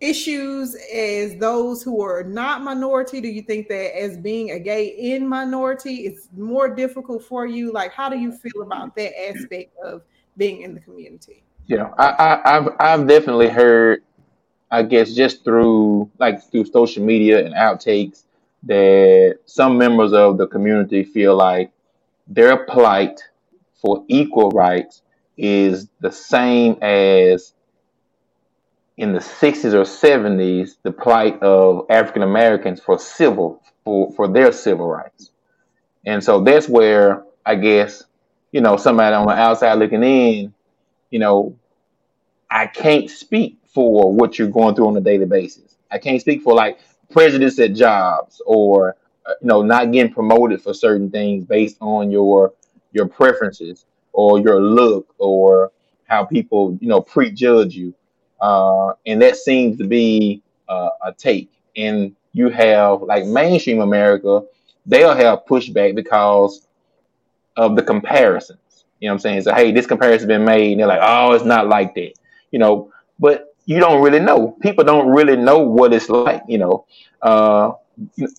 issues as those who are not minority? Do you think that as being a gay in minority, it's more difficult for you? Like, how do you feel about that aspect of being in the community? Yeah, I, I, I've I've definitely heard, I guess, just through like through social media and outtakes that some members of the community feel like their plight for equal rights is the same as in the 60s or 70s the plight of African Americans for civil for, for their civil rights. And so that's where I guess, you know, somebody on the outside looking in, you know, I can't speak for what you're going through on a daily basis. I can't speak for like prejudice at jobs or uh, you know not getting promoted for certain things based on your your preferences or your look or how people you know prejudge you, uh, and that seems to be uh, a take. And you have like mainstream America, they'll have pushback because of the comparisons. You know what I'm saying? So hey, this comparison has been made, and they're like, oh, it's not like that. You know, but you don't really know. People don't really know what it's like. You know, uh,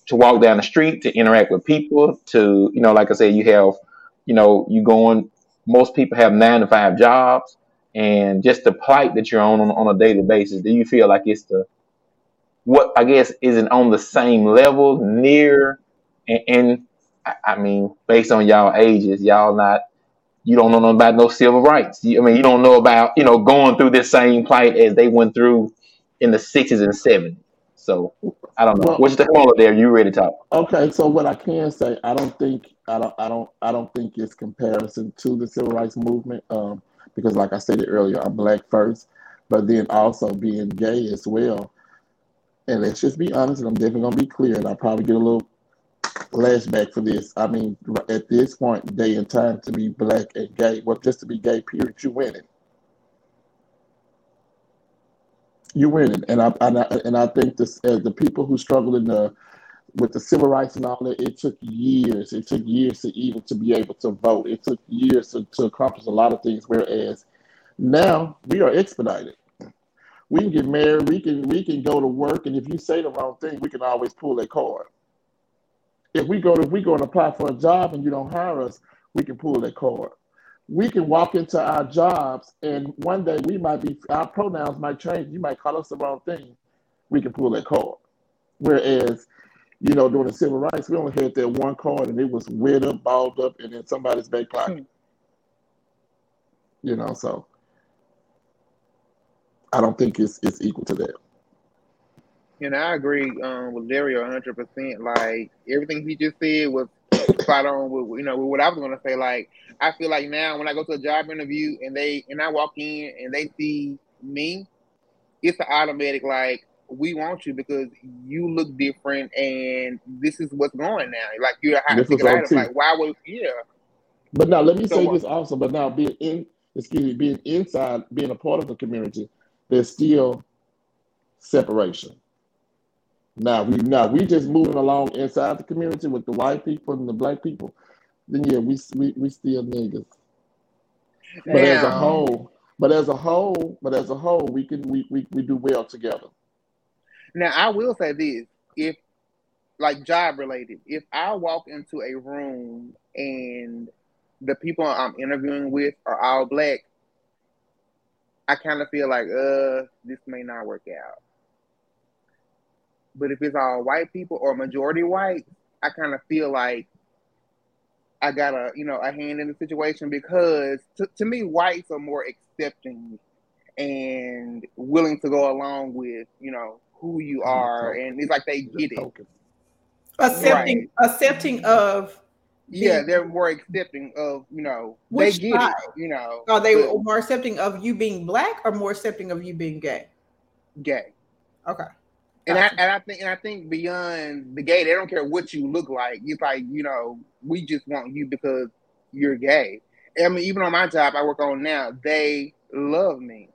to walk down the street, to interact with people, to you know, like I said, you have, you know, you going. Most people have nine to five jobs, and just the plight that you're on on, on a daily basis. Do you feel like it's the what I guess isn't on the same level, near, and, and I mean, based on y'all ages, y'all not you don't know nothing about no civil rights. You, I mean, you don't know about you know going through this same plight as they went through in the sixties and seventies. So I don't know. Well, What's the call there? You ready to talk? Okay, so what I can say, I don't think I don't I don't I don't think it's comparison to the civil rights movement. Um, because like I stated earlier, I'm black first, but then also being gay as well. And let's just be honest, and I'm definitely gonna be clear, and I'll probably get a little flashback for this. I mean, at this point, day and time, to be black and gay, well, just to be gay, period, you winning. You winning, and I and I, and I think this the people who struggle in the with the civil rights and all that, it took years. It took years to even to be able to vote. It took years to, to accomplish a lot of things. Whereas now we are expedited. We can get married. We can we can go to work, and if you say the wrong thing, we can always pull a card if we go to if we go and apply for a job and you don't hire us, we can pull that card. We can walk into our jobs and one day we might be our pronouns might change. You might call us the wrong thing. We can pull that card. Whereas, you know, during the civil rights, we only had that one card and it was wet up, balled up, and in somebody's back pocket. Hmm. You know, so I don't think it's it's equal to that. And I agree um, with Larry 100. percent Like everything he just said was [COUGHS] spot on with you know with what I was going to say. Like I feel like now when I go to a job interview and they and I walk in and they see me, it's an automatic like we want you because you look different and this is what's going now. Like you're a high ticket item. Like why would yeah? But now let me so, say this also. But now being in excuse me, being inside, being a part of the community, there's still separation. Now we now we just moving along inside the community with the white people and the black people. Then yeah, we we, we still niggas. But now, as a whole, but as a whole, but as a whole, we can we, we, we do well together. Now I will say this: if like job related, if I walk into a room and the people I'm interviewing with are all black, I kind of feel like, uh, this may not work out. But if it's all white people or majority white, I kind of feel like I got a you know a hand in the situation because to, to me whites are more accepting and willing to go along with you know who you are, and it's like they get it. Accepting, right. accepting of. Yeah, they're more accepting of you know they get side? it. You know, are they but, more accepting of you being black or more accepting of you being gay? Gay. Okay. And I, and I think and I think beyond the gay, they don't care what you look like. It's like you know, we just want you because you're gay. I mean, even on my job I work on now, they love me,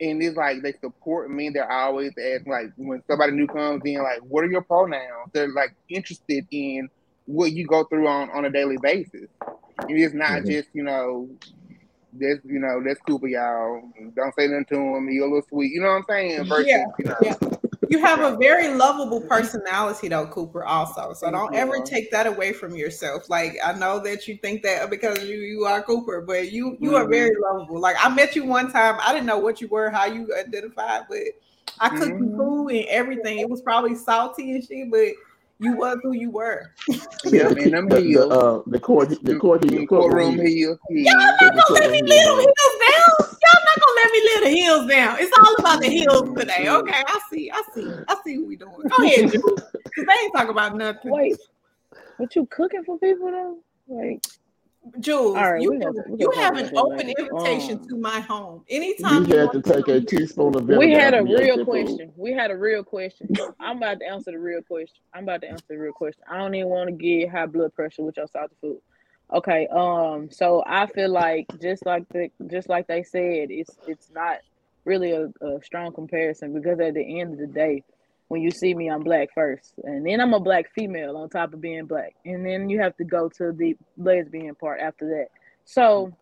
and it's like they support me. They're always asking, like, when somebody new comes in, like, what are your pronouns? They're like interested in what you go through on on a daily basis. And it's not mm-hmm. just you know that's you know that's cool for y'all. Don't say nothing to him. You're a little sweet. You know what I'm saying? Versus, yeah. You know, yeah you have a very [LAUGHS] lovable personality though cooper also so don't ever take that away from yourself like i know that you think that because you you are cooper but you you are very mm-hmm. lovable like i met you one time i didn't know what you were how you identified but i cooked mm-hmm. food and everything it was probably salty and shit but you was who you were. [LAUGHS] yeah, man, I'm the, the, uh, the court, the court, the courtroom heel. Y'all not gonna let me live the hills down. Y'all not gonna let me live the hills down. It's all about the hills today. Okay, I see, I see, I see what we doing. Go ahead, [LAUGHS] Because they ain't talking about nothing. Wait, what you cooking for people though? Like Jules, right, you, have, you have an open invitation um, to my home. Anytime you, you had to take a teaspoon of vinegar. We had a real question. We had a real question. [LAUGHS] I'm about to answer the real question. I'm about to answer the real question. I don't even want to get high blood pressure with your salty food. Okay, um, so I feel like just like the just like they said, it's it's not really a, a strong comparison because at the end of the day, when you see me, I'm black first, and then I'm a black female on top of being black, and then you have to go to the lesbian part after that. So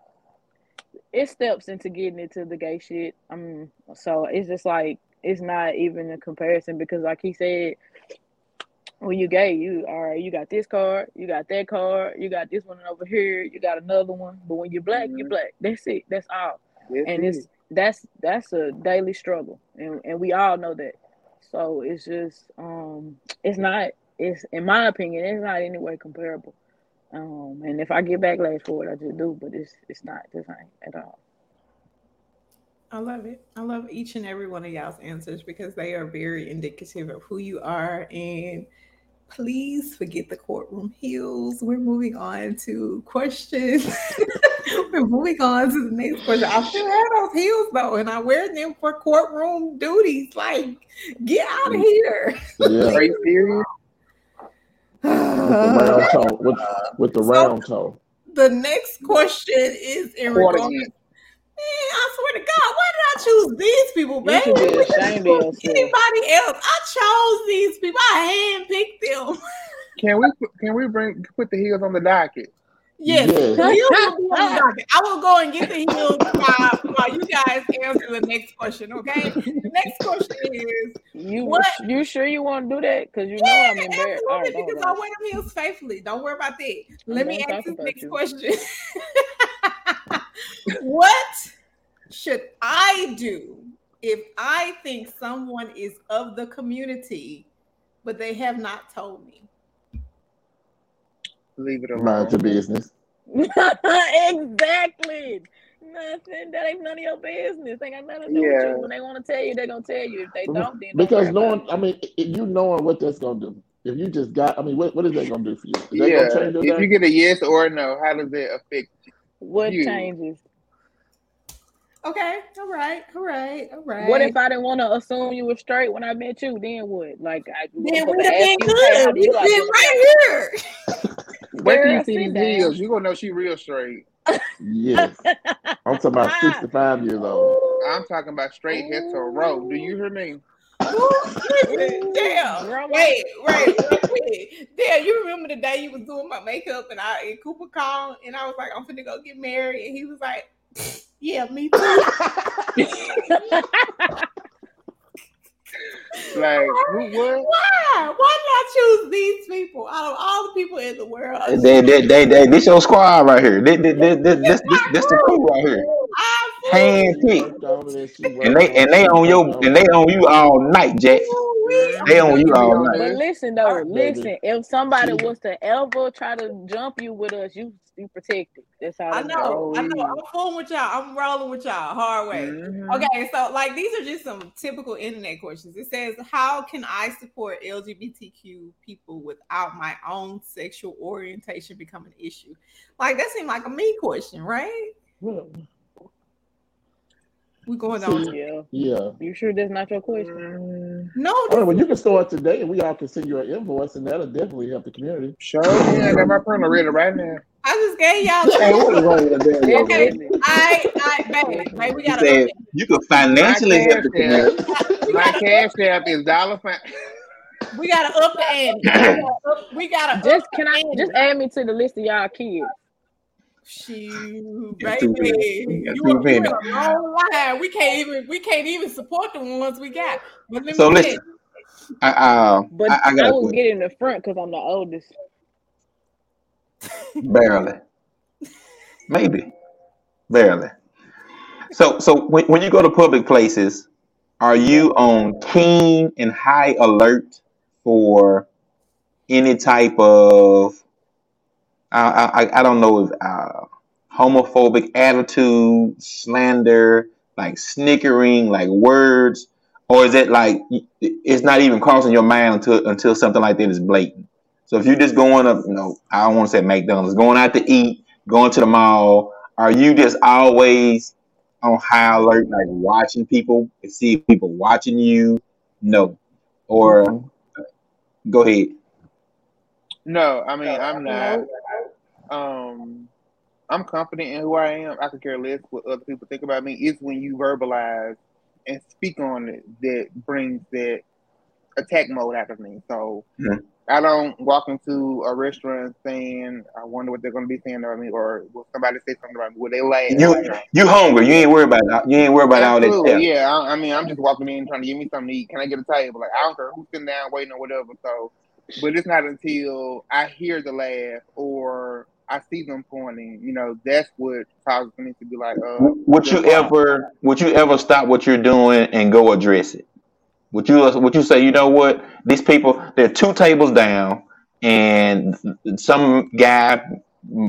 it steps into getting into the gay shit. Um, so it's just like it's not even a comparison because, like he said, when you gay, you all right, you got this card, you got that card, you got this one over here, you got another one. But when you're black, Mhm. you're black. That's it. That's all. Yes, and it it's is. that's that's a daily struggle, and and we all know that. So it's just um, it's not. It's in my opinion, it's not any way comparable. Um, and if I get backlash for it, I just do. But it's it's not. This ain't at all. I love it. I love each and every one of y'all's answers because they are very indicative of who you are. And please forget the courtroom heels. We're moving on to questions. [LAUGHS] We're moving on to the next question. I still have those heels though, and I wear them for courtroom duties. Like, get out of here. Yeah, Are you serious? with the [SIGHS] round toe. With, with the So- round toe. the next question is in regards. Inch. Man, I swear to God, why did I choose these people, You baby? should be Why did I ashamed of yourself. Anybody else? I chose these people. I handpicked them. [LAUGHS] Can we can we bring put the heels on the docket? Yes, Yes. heels will be on the [LAUGHS] docket. I will go and get the heels while, while you guys answer the next question. Okay. The next question is You What? you sure you want to do that? Because you know I'm embarrassed. All right, absolutely, don't because I worry. wear them heels faithfully. Don't worry about that. I'm Let me ask talking this next you. question. [LAUGHS] what should I do if I think someone is of the community, but they have not told me? Leave it alone. Mind your business. [LAUGHS] exactly. Nothing. That ain't none of your business. They got nothing to do with you. When they want to tell you, they're gonna tell you. If they don't, then don't Because knowing. I mean, if you knowing what that's gonna do. If you just got, I mean, what, what is that gonna do for you? Is that Yeah. gonna change If you get a yes or a no, how does it affect you? What you. changes? Okay, all right, all right, all right. What if I didn't want to assume you were straight when I met you? Then what? Like I then we'd have been ask you, good? you We'd like right here. [LAUGHS] Wait till you see these down. heels. You gonna know she real straight. Yes. I'm talking about [LAUGHS] 65 years old. I'm talking about straight hetero. Do you hear me? Listen, damn. Grandma. Oh. Wait, wait, real quick. Damn, you remember the day you was doing my makeup and I and Cooper called and I was like, I'm finna go get married. And he was like, Yeah, me too. [LAUGHS] [LAUGHS] Like who what? Why? Why did I choose these people out of all the people in the world? They, they, they, they, this your squad right here. This, this, this, this, this, this, this the crew right here. I Hand picked. worked on it and she And worked they and they on your and they on you all night, Jack. Ooh-wee. They on you all night. But listen though, Alright, baby. listen. If somebody She- was to ever try to jump you with us, you you protected. That's how I know, I know. I'm fooling with y'all. I'm rolling with y'all hard way. Mhm. Okay, so like these are just some typical internet questions. It says, How can I support LGBTQ people without my own sexual orientation become an issue? Like that seemed like a me question, right? Well, We going on. Yeah. Yeah. You sure that's not your question? Mm, No, All right, well, you can start today and we all can send you an invoice and that'll definitely help the community. Sure, [LAUGHS] yeah, I got my phone ready right now. I just gave y'all [LAUGHS] Hey, what is the wrong with that? damn Okay. I I baby, baby, we He gotta said you could financially help the community. My cash app is dollar sign. we gotta up the ante. [COUGHS] We gotta up, we gotta Just up can the I ante. just add me to the list of y'all kids? Shoot, Got too baby, you, Got too you in a long line. We can't even we can't even support the ones we got. But let So tell listen, you, I, uh, But I, I got I a will get in the front because I'm the oldest. [LAUGHS] Barely, maybe, barely. So, so when, when you go to public places, are you on keen and high alert for any type of I I, I don't know if uh, homophobic attitude, slander, like snickering, like words, or is it like it's not even crossing your mind until until something like that is blatant? So if you're just going up, you know, I don't want to say McDonald's, going out to eat, going to the mall, are you just always on high alert, like watching people and see people watching you? No, or go ahead. No, I mean I'm not. Um, I'm confident in who I am. I could care less what other people think about me. It's when you verbalize and speak on it that brings that attack mode out of me. So Mhm. I don't walk into a restaurant saying, "I wonder what they're going to be saying about me," or will somebody say something about me? Will they laugh? You you hungry? You ain't worried about that. you ain't worried about all that stuff. yeah. I, I mean, I'm just walking in trying to give me something to eat. Can I get a table? Like I don't care who's sitting down waiting or whatever. So, but it's not until I hear the laugh or I see them pointing, you know, that's what causes me to be like, uh, Would you ever would you ever stop what you're doing and go address it? Would you would you say, you know what, these people they're two tables down and some guy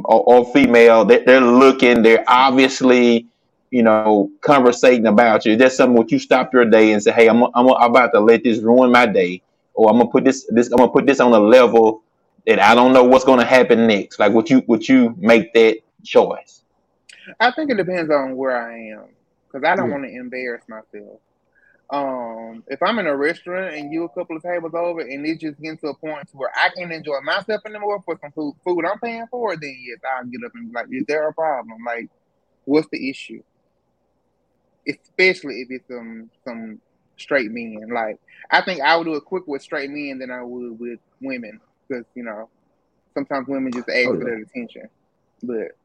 or, or female they, they're looking, they're obviously you know conversating about you. That's something would you stop your day and say, hey, I'm I'm, I'm about to let this ruin my day, or I'm gonna put this this I'm gonna put this on a level that I don't know what's gonna happen next. Like would you would you make that choice? I think it depends on where I am because I don't Yeah. want to embarrass myself. Um, if I'm in a restaurant and you a couple of tables over and it's just getting to a point where I can't enjoy myself anymore for some food, food I'm paying for, then yes, I'll get up and be like, is there a problem? Like, what's the issue? Especially if it's some some straight men. Like, I think I would do it quicker with straight men than I would with women because you know sometimes women just ask Oh, for yeah. that attention. But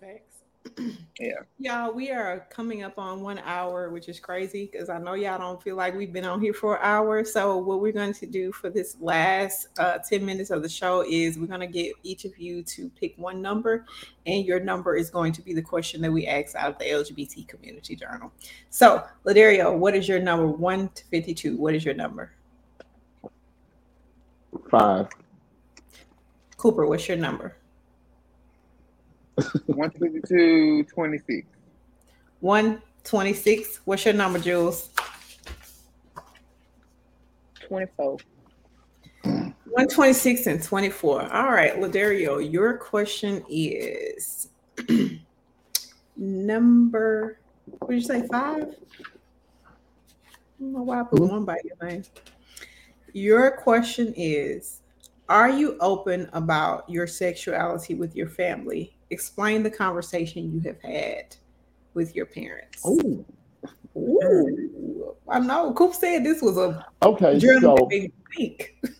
Facts. [CLEARS THROAT] [CLEARS THROAT] Yeah. Y'all, we are coming up on one hour, which is crazy because I know y'all don't feel like we've been on here for an hour. So, what we're going to do for this last uh, 10 minutes of the show is we're going to get each of you to pick one number, and your number is going to be the question that we ask out of the LGBT community journal. So, Ladario, what is your number? 1 to 52. What is your number? Five. Cooper, what's your number? [LAUGHS] 152, 26. 126. What's your number, Jules? 24. 126 and 24. All right, Ladario, your question is [CLEARS THROAT] number, what did you say, five? I don't know why I put Mhm. one by your name. Your question is Are you open about your sexuality with your family? Explain the conversation you have had with your parents. Ooh. Ooh. I know. Coop said this was a Okay, so big.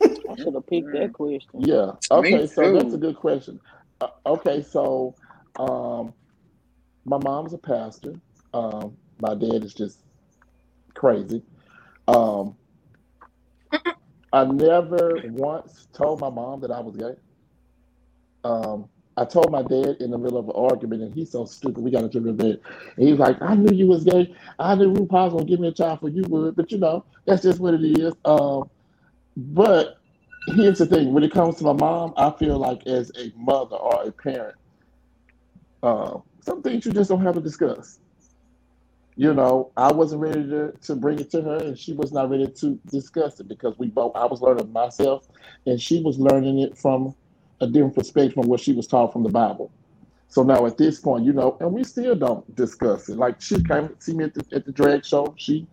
I should have picked that question. yeah. Okay, Me so that's a good question. Uh, okay, so um, my mom's a pastor. Um, my dad is just crazy. Um, I never once told my mom that I was gay. Um, I told my dad in the middle of an argument, and he's so stupid. We got into the bed, and he was like, "I knew you was gay. I knew RuPaul was gonna give me a child for you would, but you know that's just what it is." Um, but here's the thing: when it comes to my mom, I feel like as a mother or a parent, uh, some things you just don't have to discuss. You know, I wasn't ready to, to bring it to her, and she was not ready to discuss it because we both. I was learning myself, and she was learning it from a different perspective from what she was taught from the Bible. So now at this point, you know, and we still don't discuss it. Like she came to see me at the, at the drag show. She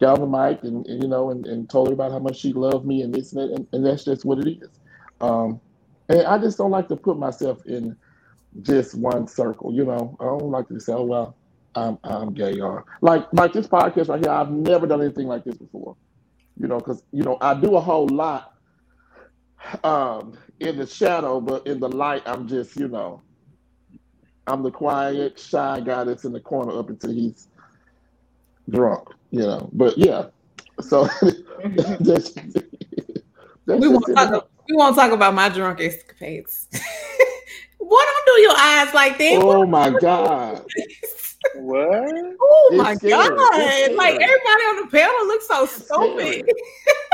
got on the mic and, and you know and, and told her about how much she loved me and this and that, and, and that's just what it is. Um, and I just don't like to put myself in just one circle. You know, I don't like to say, "Oh well, I'm I'm gay," or like like this podcast right here. I've never done anything like this before. You know, because you know I do a whole lot um, in the shadow, but in the light, I'm just you know, I'm the quiet, shy guy that's in the corner up until he's drunk. You know, but yeah. So [LAUGHS] that's, that's we won't talk. We won't talk about my drunk escapades. [LAUGHS] Boy, don't do your eyes like that. Oh my god! [LAUGHS] What? Oh my scary. god! It's Like everybody on the panel looks so scary. stupid.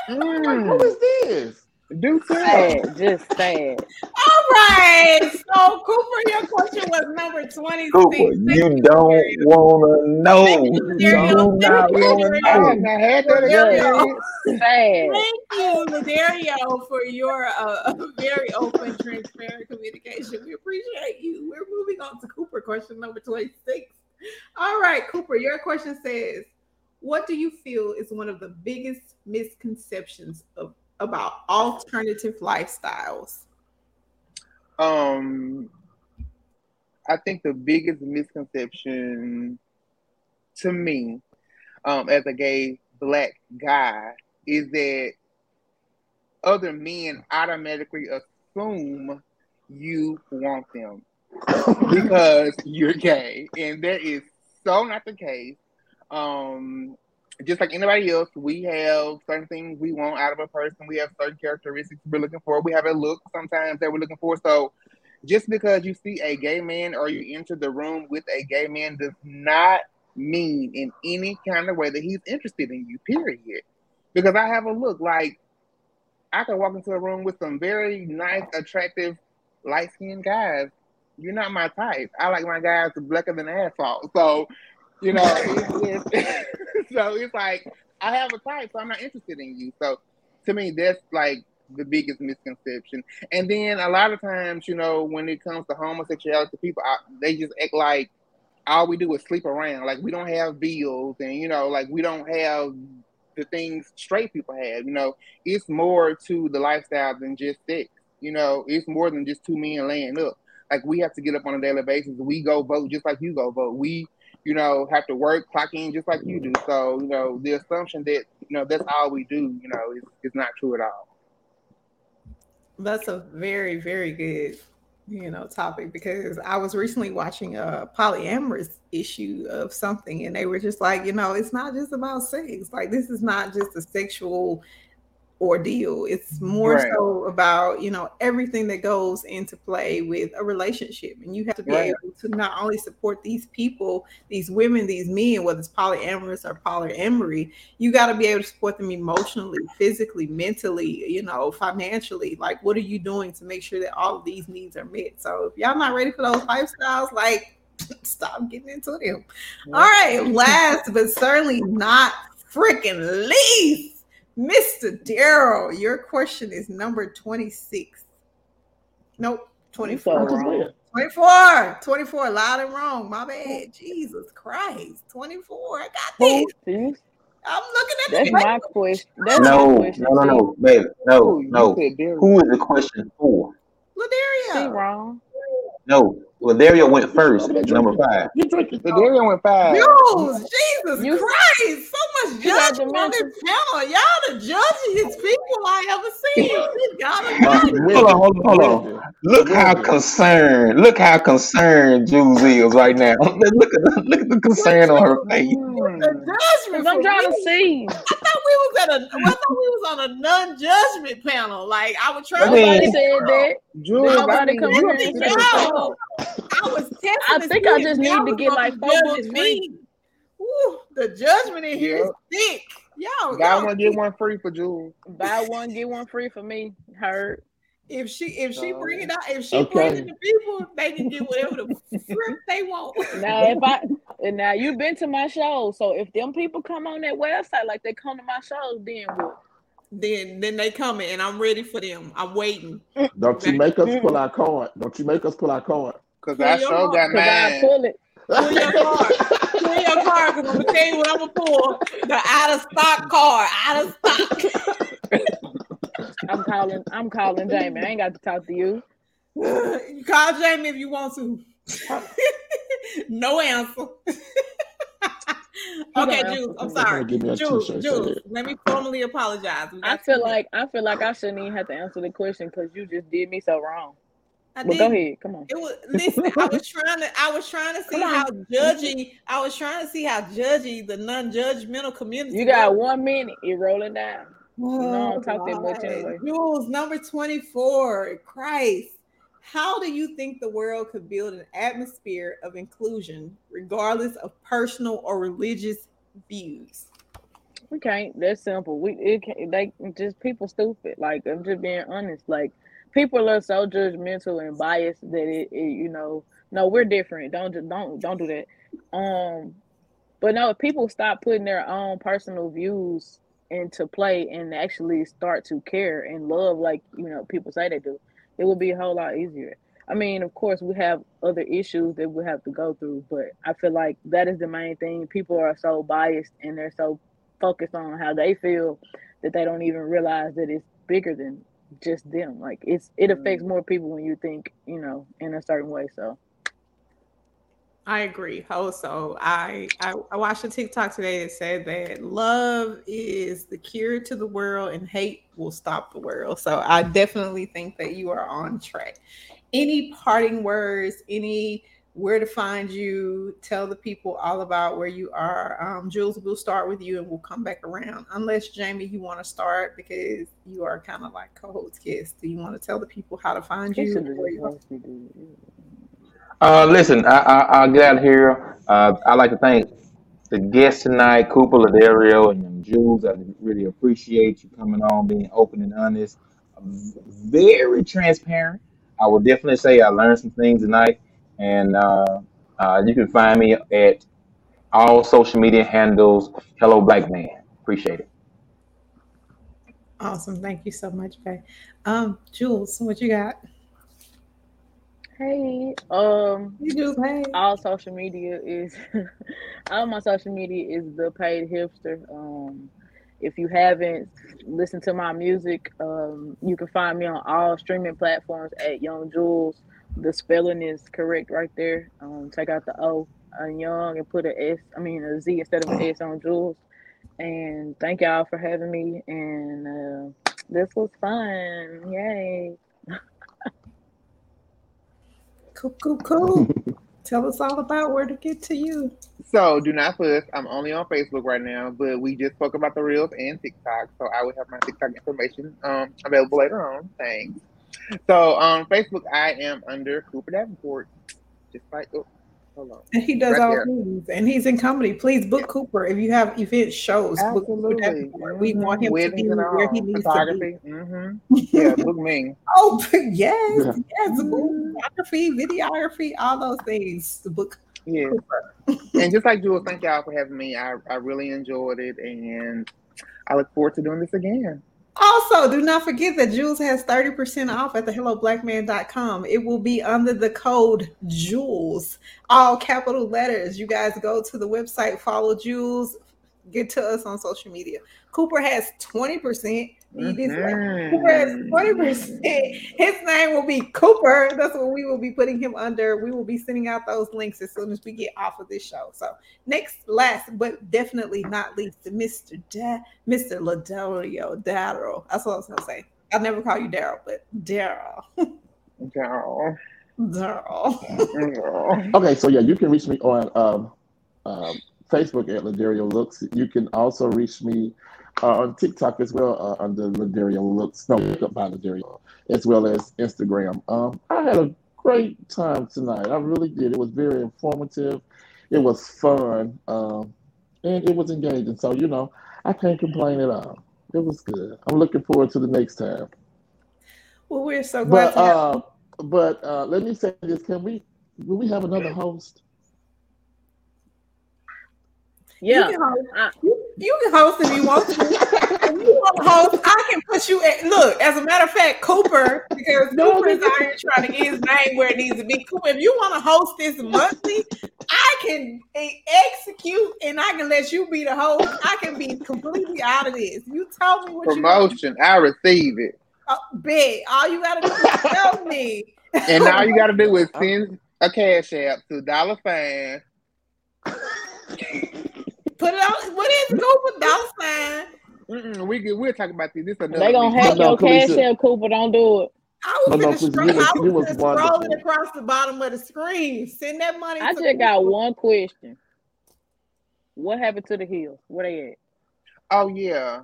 Like, Mm, who is this? do tell. Sad, just sad. All right. So Cooper, your question was number twenty Cooper, you don't wanna know. Thank you, You do not Thank you, wanna I have Dario. know. not had that Dario. Sad. Thank you, Ladario, for your uh, very open, transparent communication. We appreciate you. We're moving on to Cooper, question number 26. All right, Cooper, your question says, What do you feel is one of the biggest misconceptions of about alternative lifestyles? Um, I think the biggest misconception to me, um, as a gay black guy, is that other men automatically assume you want them because you're gay, and that is so not the case. Um, just like anybody else, we have certain things we want out of a person. We have certain characteristics we're looking for. We have a look sometimes that we're looking for. So just because you see a gay man or you enter the room with a gay man does not mean in any kind of way that he's interested in you, period. Because I have a look like I could walk into a room with some very nice, attractive, light skinned guys. You're not my type. I like my guys blacker than asphalt. So, you know, [LAUGHS] it's, it's, [LAUGHS] so it's like I have a type, so I'm not interested in you. So to me, that's like the biggest misconception. And then a lot of times, you know, when it comes to homosexuality, people they just act like all we do is sleep around. Like we don't have bills, and you know, like we don't have the things straight people have. You know, it's more to the lifestyle than just sex. You know, it's more than just two men laying up. Like we have to get up on a daily basis. We go vote just like you go vote. We, you know, have to work, clock in just like you do. So, you know, the assumption that, you know, that's all we do, you know, is, is not true at all. That's a very, very good, you know, topic because I was recently watching a polyamorous issue of something and they were just like, you know, it's not just about sex. Like this is not just a sexual ordeal. It's more right. so about, you know, everything that goes into play with a relationship. And you have to be right. able to not only support these people, these women, these men, whether it's polyamorous or polyamory, you got to be able to support them emotionally, physically, mentally, you know, financially. Like, what are you doing to make sure that all of these needs are met? So if y'all not ready for those lifestyles, like, [LAUGHS] stop getting into them. All right. Last but certainly not freaking least Mr. Daryl, your question is number 26. Nope, 24. 24. 24. Loud and wrong. My bad. Jesus Christ. 24. I got this. I'm looking at That's my question. That's no, my question. No, no, no, baby. No, no. Who is the question for? Ladario. She wrong. No, Valeria went first, number five. Valeria went five. Yo, Jesus you, Christ! So much judgment on this panel. Y'all the judgiest people I ever seen. [LAUGHS] Uh, hold on, hold on, hold on. Look how concerned. Look how concerned Jules is right now. [LAUGHS] Look at the, look at the concern on her face. The judgment. I'm trying to see. I thought we was at a. I thought we was on a non-judgment panel. Like I was trying. Nobody said that. Jules, Nobody come here and say I was [LAUGHS] testing. I think I just need to get like four books free. Ooh, the judgment in here is thick. Yo, buy one get one free for Jules. Buy one get one free for me. Heard. If she if she bring it out, if she okay. bring it to people, they can get whatever the frick they want. [LAUGHS] Now if I and now you've been to my show, so if them people come on that website like they come to my shows, then what? Then then they coming and I'm ready for them. I'm waiting. Don't you make us pull our card. Don't you make us pull our card. Cause I sure got mine. pull it. Pull your card. pull your card because I'm gonna tell you what I'm gonna pull. The out of stock card. Out of stock. I'm calling. I'm calling Jamie. I ain't got to talk to you. you [LAUGHS] call Jamie if you want to. [LAUGHS] no answer. okay, Jules. I'm sorry, Jules. Jules, let me formally apologize. I feel like I feel like I shouldn't even have to answer the question because you just did me so wrong. I but go ahead. Come on. It was [LAUGHS] listen. I was trying to. I was trying to see how judgy. I was trying to see how judgy the non-judgmental community. You got was. one minute. You're rolling down. Oh, know, talk that much anyway. Rules number twenty-four. Christ, how do you think the world could build an atmosphere of inclusion, regardless of personal or religious views? We can't. That's simple. We it can, they just people stupid. Like I'm just being honest. Like people are so judgmental and biased that it, it, you know no we're different. Don't don't don't do that. Um but no if people stop putting their own personal views into play and actually start to care and love like you know people say they do it would be a whole lot easier. I mean of course we have other issues that we have to go through but i feel like that is the main thing. People are so biased and they're so focused on how they feel that they don't even realize that it's bigger than just them. Like it's it mm-hmm. affects more people when you think, you know, in a certain way. So I agree. Oh, also, I, I I watched a TikTok today that said that love is the cure to the world and hate will stop the world. So I definitely think that you are on track. Any parting words? Any where to find you? Tell the people all about where you are. Um, Jules, we'll start with you and we'll come back around. Unless Jamie, you want to start because you are kind of like co-host guest. Do you want to tell the people how to find you? Uh, listen, I, I, I'll get out of here. Uh, I'd like to thank the guests tonight, Cooper, Ladario, and Jules. I really appreciate you coming on, being open and honest, very transparent. I will definitely say I learned some things tonight, and uh, uh, you can find me at all social media handles. Hello, Black Man. Appreciate it. Awesome. Thank you so much, Faye. Um, Jules, what you got? Hey, um, You do, hey. all social media is [LAUGHS] all my social media is the paid hipster. Um, if you haven't listened to my music, um, you can find me on all streaming platforms at Young Jules. The spelling is correct right there. Um, take out the O on Young and put a S, I mean a Z instead of an S on Jules. And thank y'all for having me. And uh, this was fun. Yay. [LAUGHS] Cool, cool, cool. Tell us all about where to get to you. So do not fuss. I'm only on Facebook right now, but we just spoke about the reels and TikTok, so I will have my TikTok information um, available later on. Thanks. So on Facebook, I am under Cooper Davenport, just like oh, hold on. And he does Right all there. things, and he's in comedy. Please book Cooper if you have event shows. Book Cooper Absolutely. Davenport. We Mhm. want him to be and where all. he needs to Photography. be. hmm Yeah, book me. [LAUGHS] Oh [LAUGHS] yes, Yeah. yes, photography, videography, all those things. The book Yeah. Cooper. [LAUGHS] And just like Jules, thank y'all for having me. I, I really enjoyed it, and I look forward to doing this again. Also, do not forget that Jules has 30% off at the helloblackman.com. It will be under the code Jules, all capital letters. You guys go to the website, follow Jules, get to us on social media. Cooper has 20%. He did say Cooper has Mhm. 20%. His name will be Cooper. That's what we will be putting him under. We will be sending out those links as soon as we get off of this show. So next, last, but definitely not least, Mr. Da- Mr. Ladario Daryl. That's what I was gonna say. I'll never call you Daryl, but Daryl. Girl. Daryl. Okay, so yeah, you can reach me on um, um, Facebook at Ladario Looks. You can also reach me uh, on TikTok as well uh, under Ladario Looks. No, up by Ladario, as well as Instagram. Um, I had a great time tonight. I really did. It was very informative. It was fun, um, and it was engaging. So you know, I can't complain at all. It was good. I'm looking forward to the next time. Well, we're so glad But to have uh, but uh, let me say this: Can we? Will we have another host? Yeah. You can host, I- you, you can host if you want to. [LAUGHS] if you want to host, I can put you at look. As a matter of fact, Cooper, because Cooper is out here trying to get his name where it needs to be. Cooper, if you want to host this monthly, I can execute and I can let you be the host. I can be completely out of this. You tell me what you Promotion. I receive it. uh, bet. All you gotta do is tell me. And all you got to do is [LAUGHS] send a cash app to dollar sign. [LAUGHS] Put it on. What is Cooper [LAUGHS] dollar sign? Mm-mm, we can, we'll talk about this. This another They gonna week. hack No, your Khaleesi. cash app, Cooper. Don't do it. I was No, no, scroll, you was- I you was was finna scrolling wonderful. across the bottom of the screen. Send that money. I to just got Cooper. one question. What happened to the hills? Where they at? Oh, yeah.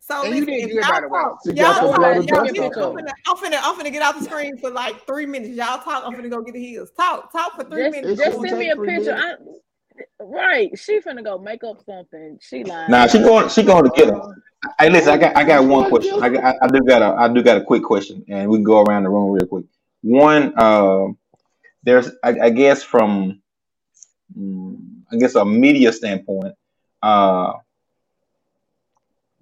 So And you didn't good, y'all by the way. talk, y'all got the talk, blood y'all, y'all, I'm finna, I'm finna, I'm finna get out the screen for like three minutes. Y'all talk. I'm finna go get the heels. Talk, talk for three Just, minutes. Just send me a picture. I, minutes. Right, she finna go make up something. She lying. Now she going. She going to get him. Uh, Hey, listen. I got. I got one question. I, got, I, I do got a. I do got a quick question, and we can go around the room real quick. One. Um. there's. I, I guess from. mm, I guess a media standpoint. Uh.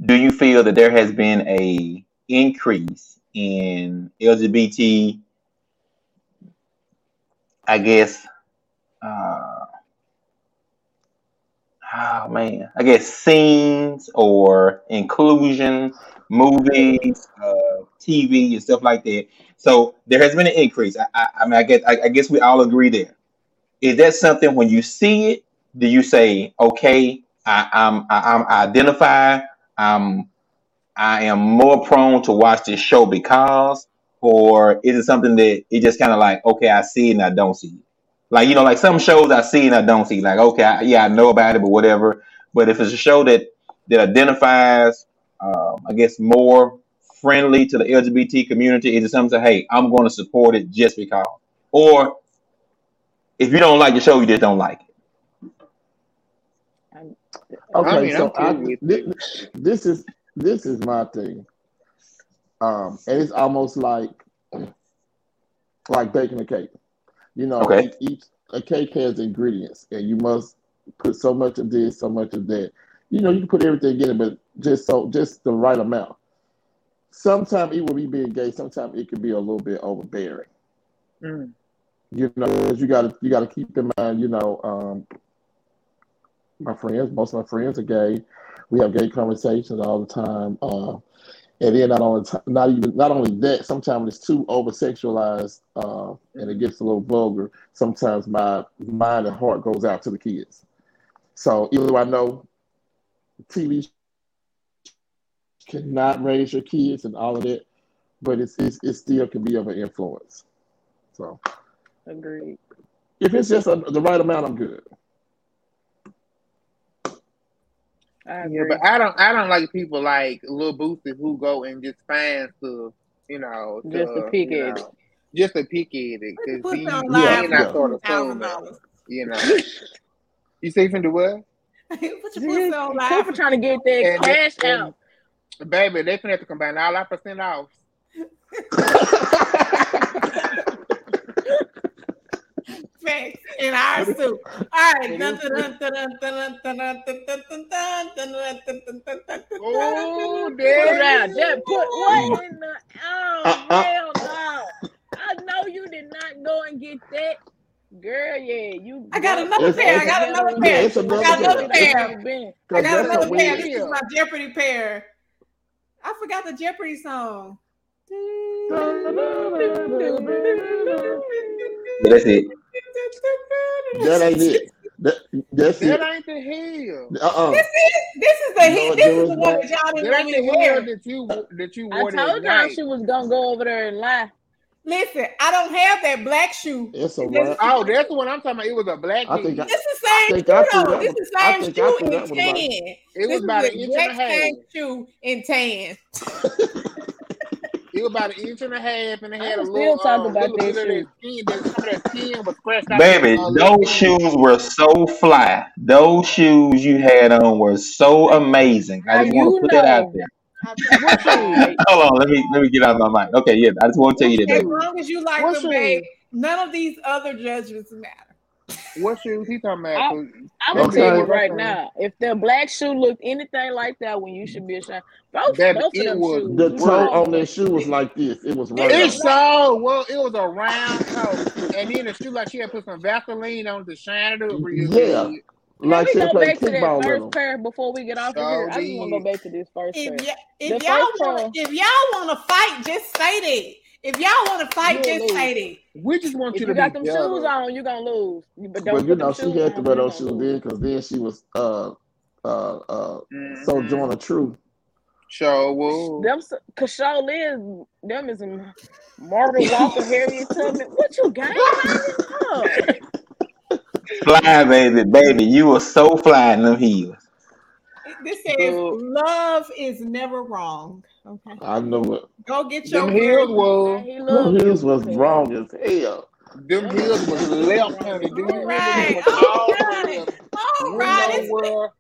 Do you feel that there has been a increase in LGBT? I guess. Uh, oh man, I guess scenes or inclusion, movies, uh, TV, and stuff like that. So there has been an increase. I, I, I mean, I guess I, I guess we all agree there. is that something when you see it, do you say, okay, I, I'm I, I'm I identify, I'm I am more prone to watch this show because, or is it something that it just kind of like, okay, I see it and I don't see it? Like you know, like some shows I see and I don't see. Like okay, I, yeah, I know about it, but whatever. But if it's a show that that identifies, um, I guess more friendly to the LGBT community, is it something? To, hey, I'm going to support it just because. Or if you don't like the show, you just don't like it. Okay, I mean, so I'm I, cool with thi- it. this is this is my thing. Um, and it's almost like like baking a cake. You know, Okay. each, each a cake has ingredients, and you must put so much of this, so much of that. You know, you can put everything in it, but just so just the right amount. Sometimes it will be being gay. Sometimes it can be a little bit overbearing. Mm. You know, 'cause you got to you got to keep in mind. You know, um, my friends, most of my friends are gay. We have gay conversations all the time. Uh, and then not only not even not only that, sometimes it's too over sexualized uh, and it gets a little vulgar. Sometimes my mind and heart goes out to the kids. So even though I know TV cannot raise your kids and all of that, but it's, it's it still can be of an influence. So Agreed. if it's just a, the right amount, I'm good. I Yeah, but I don't I don't like people like Lil Boosie who go and just find stuff, you know, Just to to, pick you at know, just to pick at it Put the because pussy he, on he Yeah, live not yeah. sort of thousand assuming, dollars. you know. You say finna do what? [LAUGHS] Put your pussy on live. Cooper trying to get that And, cash and out. baby, they finna have to combine all our percent off. [LAUGHS] [LAUGHS] In our soup. All right. Oh, damn. Put what in the oh hell no. I know you did not go and get that. Girl, yeah, you. I got another pair. I got another pair. I got another pair. pair. I got another pair. This is my Jeopardy pair. I forgot the Jeopardy song. That's it. That ain't it. That, that's That it. ain't the hell. Uh-uh. This is this is the No, hit. This is the one that y'all didn't That ain't the to hell that you that you wore that told y'all she was gonna go over there and lie. Listen, I don't have that black shoe. It's a This- Oh, that's the one I'm talking about. It was a black I think kid. I- This is the same shoe though. that This is the same I shoe in that about- tan. It was is about the an inch and a exact same shoe in tan. [LAUGHS] It was about an inch and a half, and it I had a was little, still talking um, about little that bit of that skin. That, some of that skin was scratched out. Baby, uh, those skin. shoes were so fly. Those shoes you had on were so amazing. I Now just want to put that out there. [LAUGHS] Hold on, let me let me get out of my mind. Okay, yeah, I just want to tell you that, As long as you like What them, babe, none of these other judgments matter. What shoes he talking about? I- 'Cause I'm gonna tell you right now, if the black shoe looked anything like that, when you should be ashamed. Both, Baby, both of it them was shoes. The toe on that shoe was like this. It was right It so well. It was a round toe, and then the shoe like she had put some Vaseline on to shine it up real Yeah. good. Can Like we she go back to that first them. pair before we get off of So here? I just want to go back to this first pair. If, y- if y'all first want, pair. if y'all want to fight, just say that. If y'all want to fight, You'll just lose. say We just want If you to. you to got be them shoes on, you're gonna lose. But don't But you know, she shoes had to on, wear you're those gonna shoes lose. then because then she was uh uh uh Mhm. Sojourner Truth. Sure will. Them s- Cashole is them is some Margaret Walker, Harriet [LAUGHS] Tubman. What you got? [LAUGHS] Fly, baby, baby, you were so fly in them heels. It. This says So- love is never wrong. Okay, I know it. go get your Them heels girl. was He No, loves was wrong as hell. them heels was left handed. Do you remember Alright, them was all the way alright. up? All We're right, it's- nowhere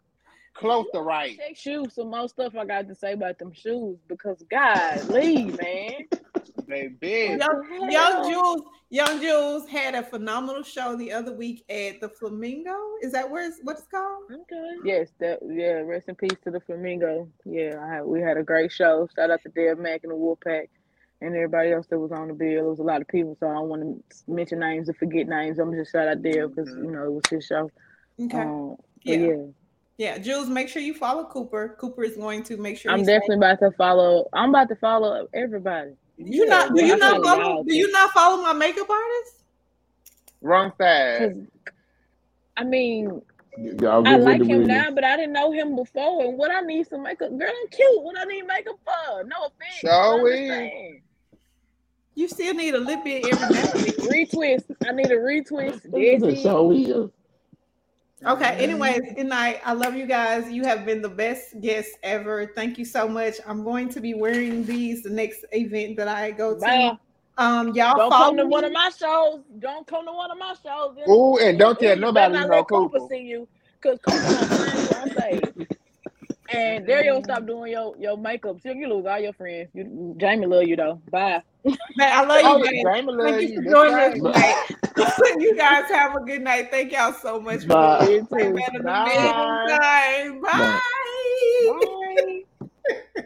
close to right. Check shoes. Some more stuff I got to say about them shoes because God, leave, man. Baby. Young, Young Jules, Young Jules had a phenomenal show the other week at the Flamingo. Is that where it's what it's called? Okay. Yes, that yeah. Rest in peace to the Flamingo. Yeah, I had, we had a great show. Shout out to Deb Mack and the Wolfpack and everybody else that was on the bill. It was a lot of people, so I don't want to mention names or forget names. I'm just shout out Deb because you know it was his show. Okay. Um, but Yeah. yeah. Yeah, Jules, make sure you follow Cooper. Cooper is going to make sure I'm he's- definitely about to follow. I'm about to follow everybody. You not do you not follow follow do you not follow my makeup artist? Wrong side. I mean, Y'all I like him now, but I didn't know him before. And what I need some makeup, girl, I'm cute. What I need makeup for? No offense. Sure I is. understand. You still need a little bit every now and then. Retwist. I need a retwist. Look at That's the it. show is. Okay. Anyways, good night. I love you guys. You have been the best guests ever. Thank you so much. I'm going to be wearing these the next event that I go to. Bye. Um, y'all Don't follow come to me. one of my shows. Don't come to one of my shows. Ooh, and don't tell nobody better you not know let Cooper Cooper. see you, cause Cooper [LAUGHS] gonna find you on stage. Stop doing your your makeup. So you lose all your friends. You, Jamie love you though. Bye. Man, I love Oh, you yeah, guys. Jamie love Thank you you. for joining right. us tonight. you guys have a good night. Thank y'all so much for Bye. being better than Bye. time. Bye. Bye. Bye. [LAUGHS]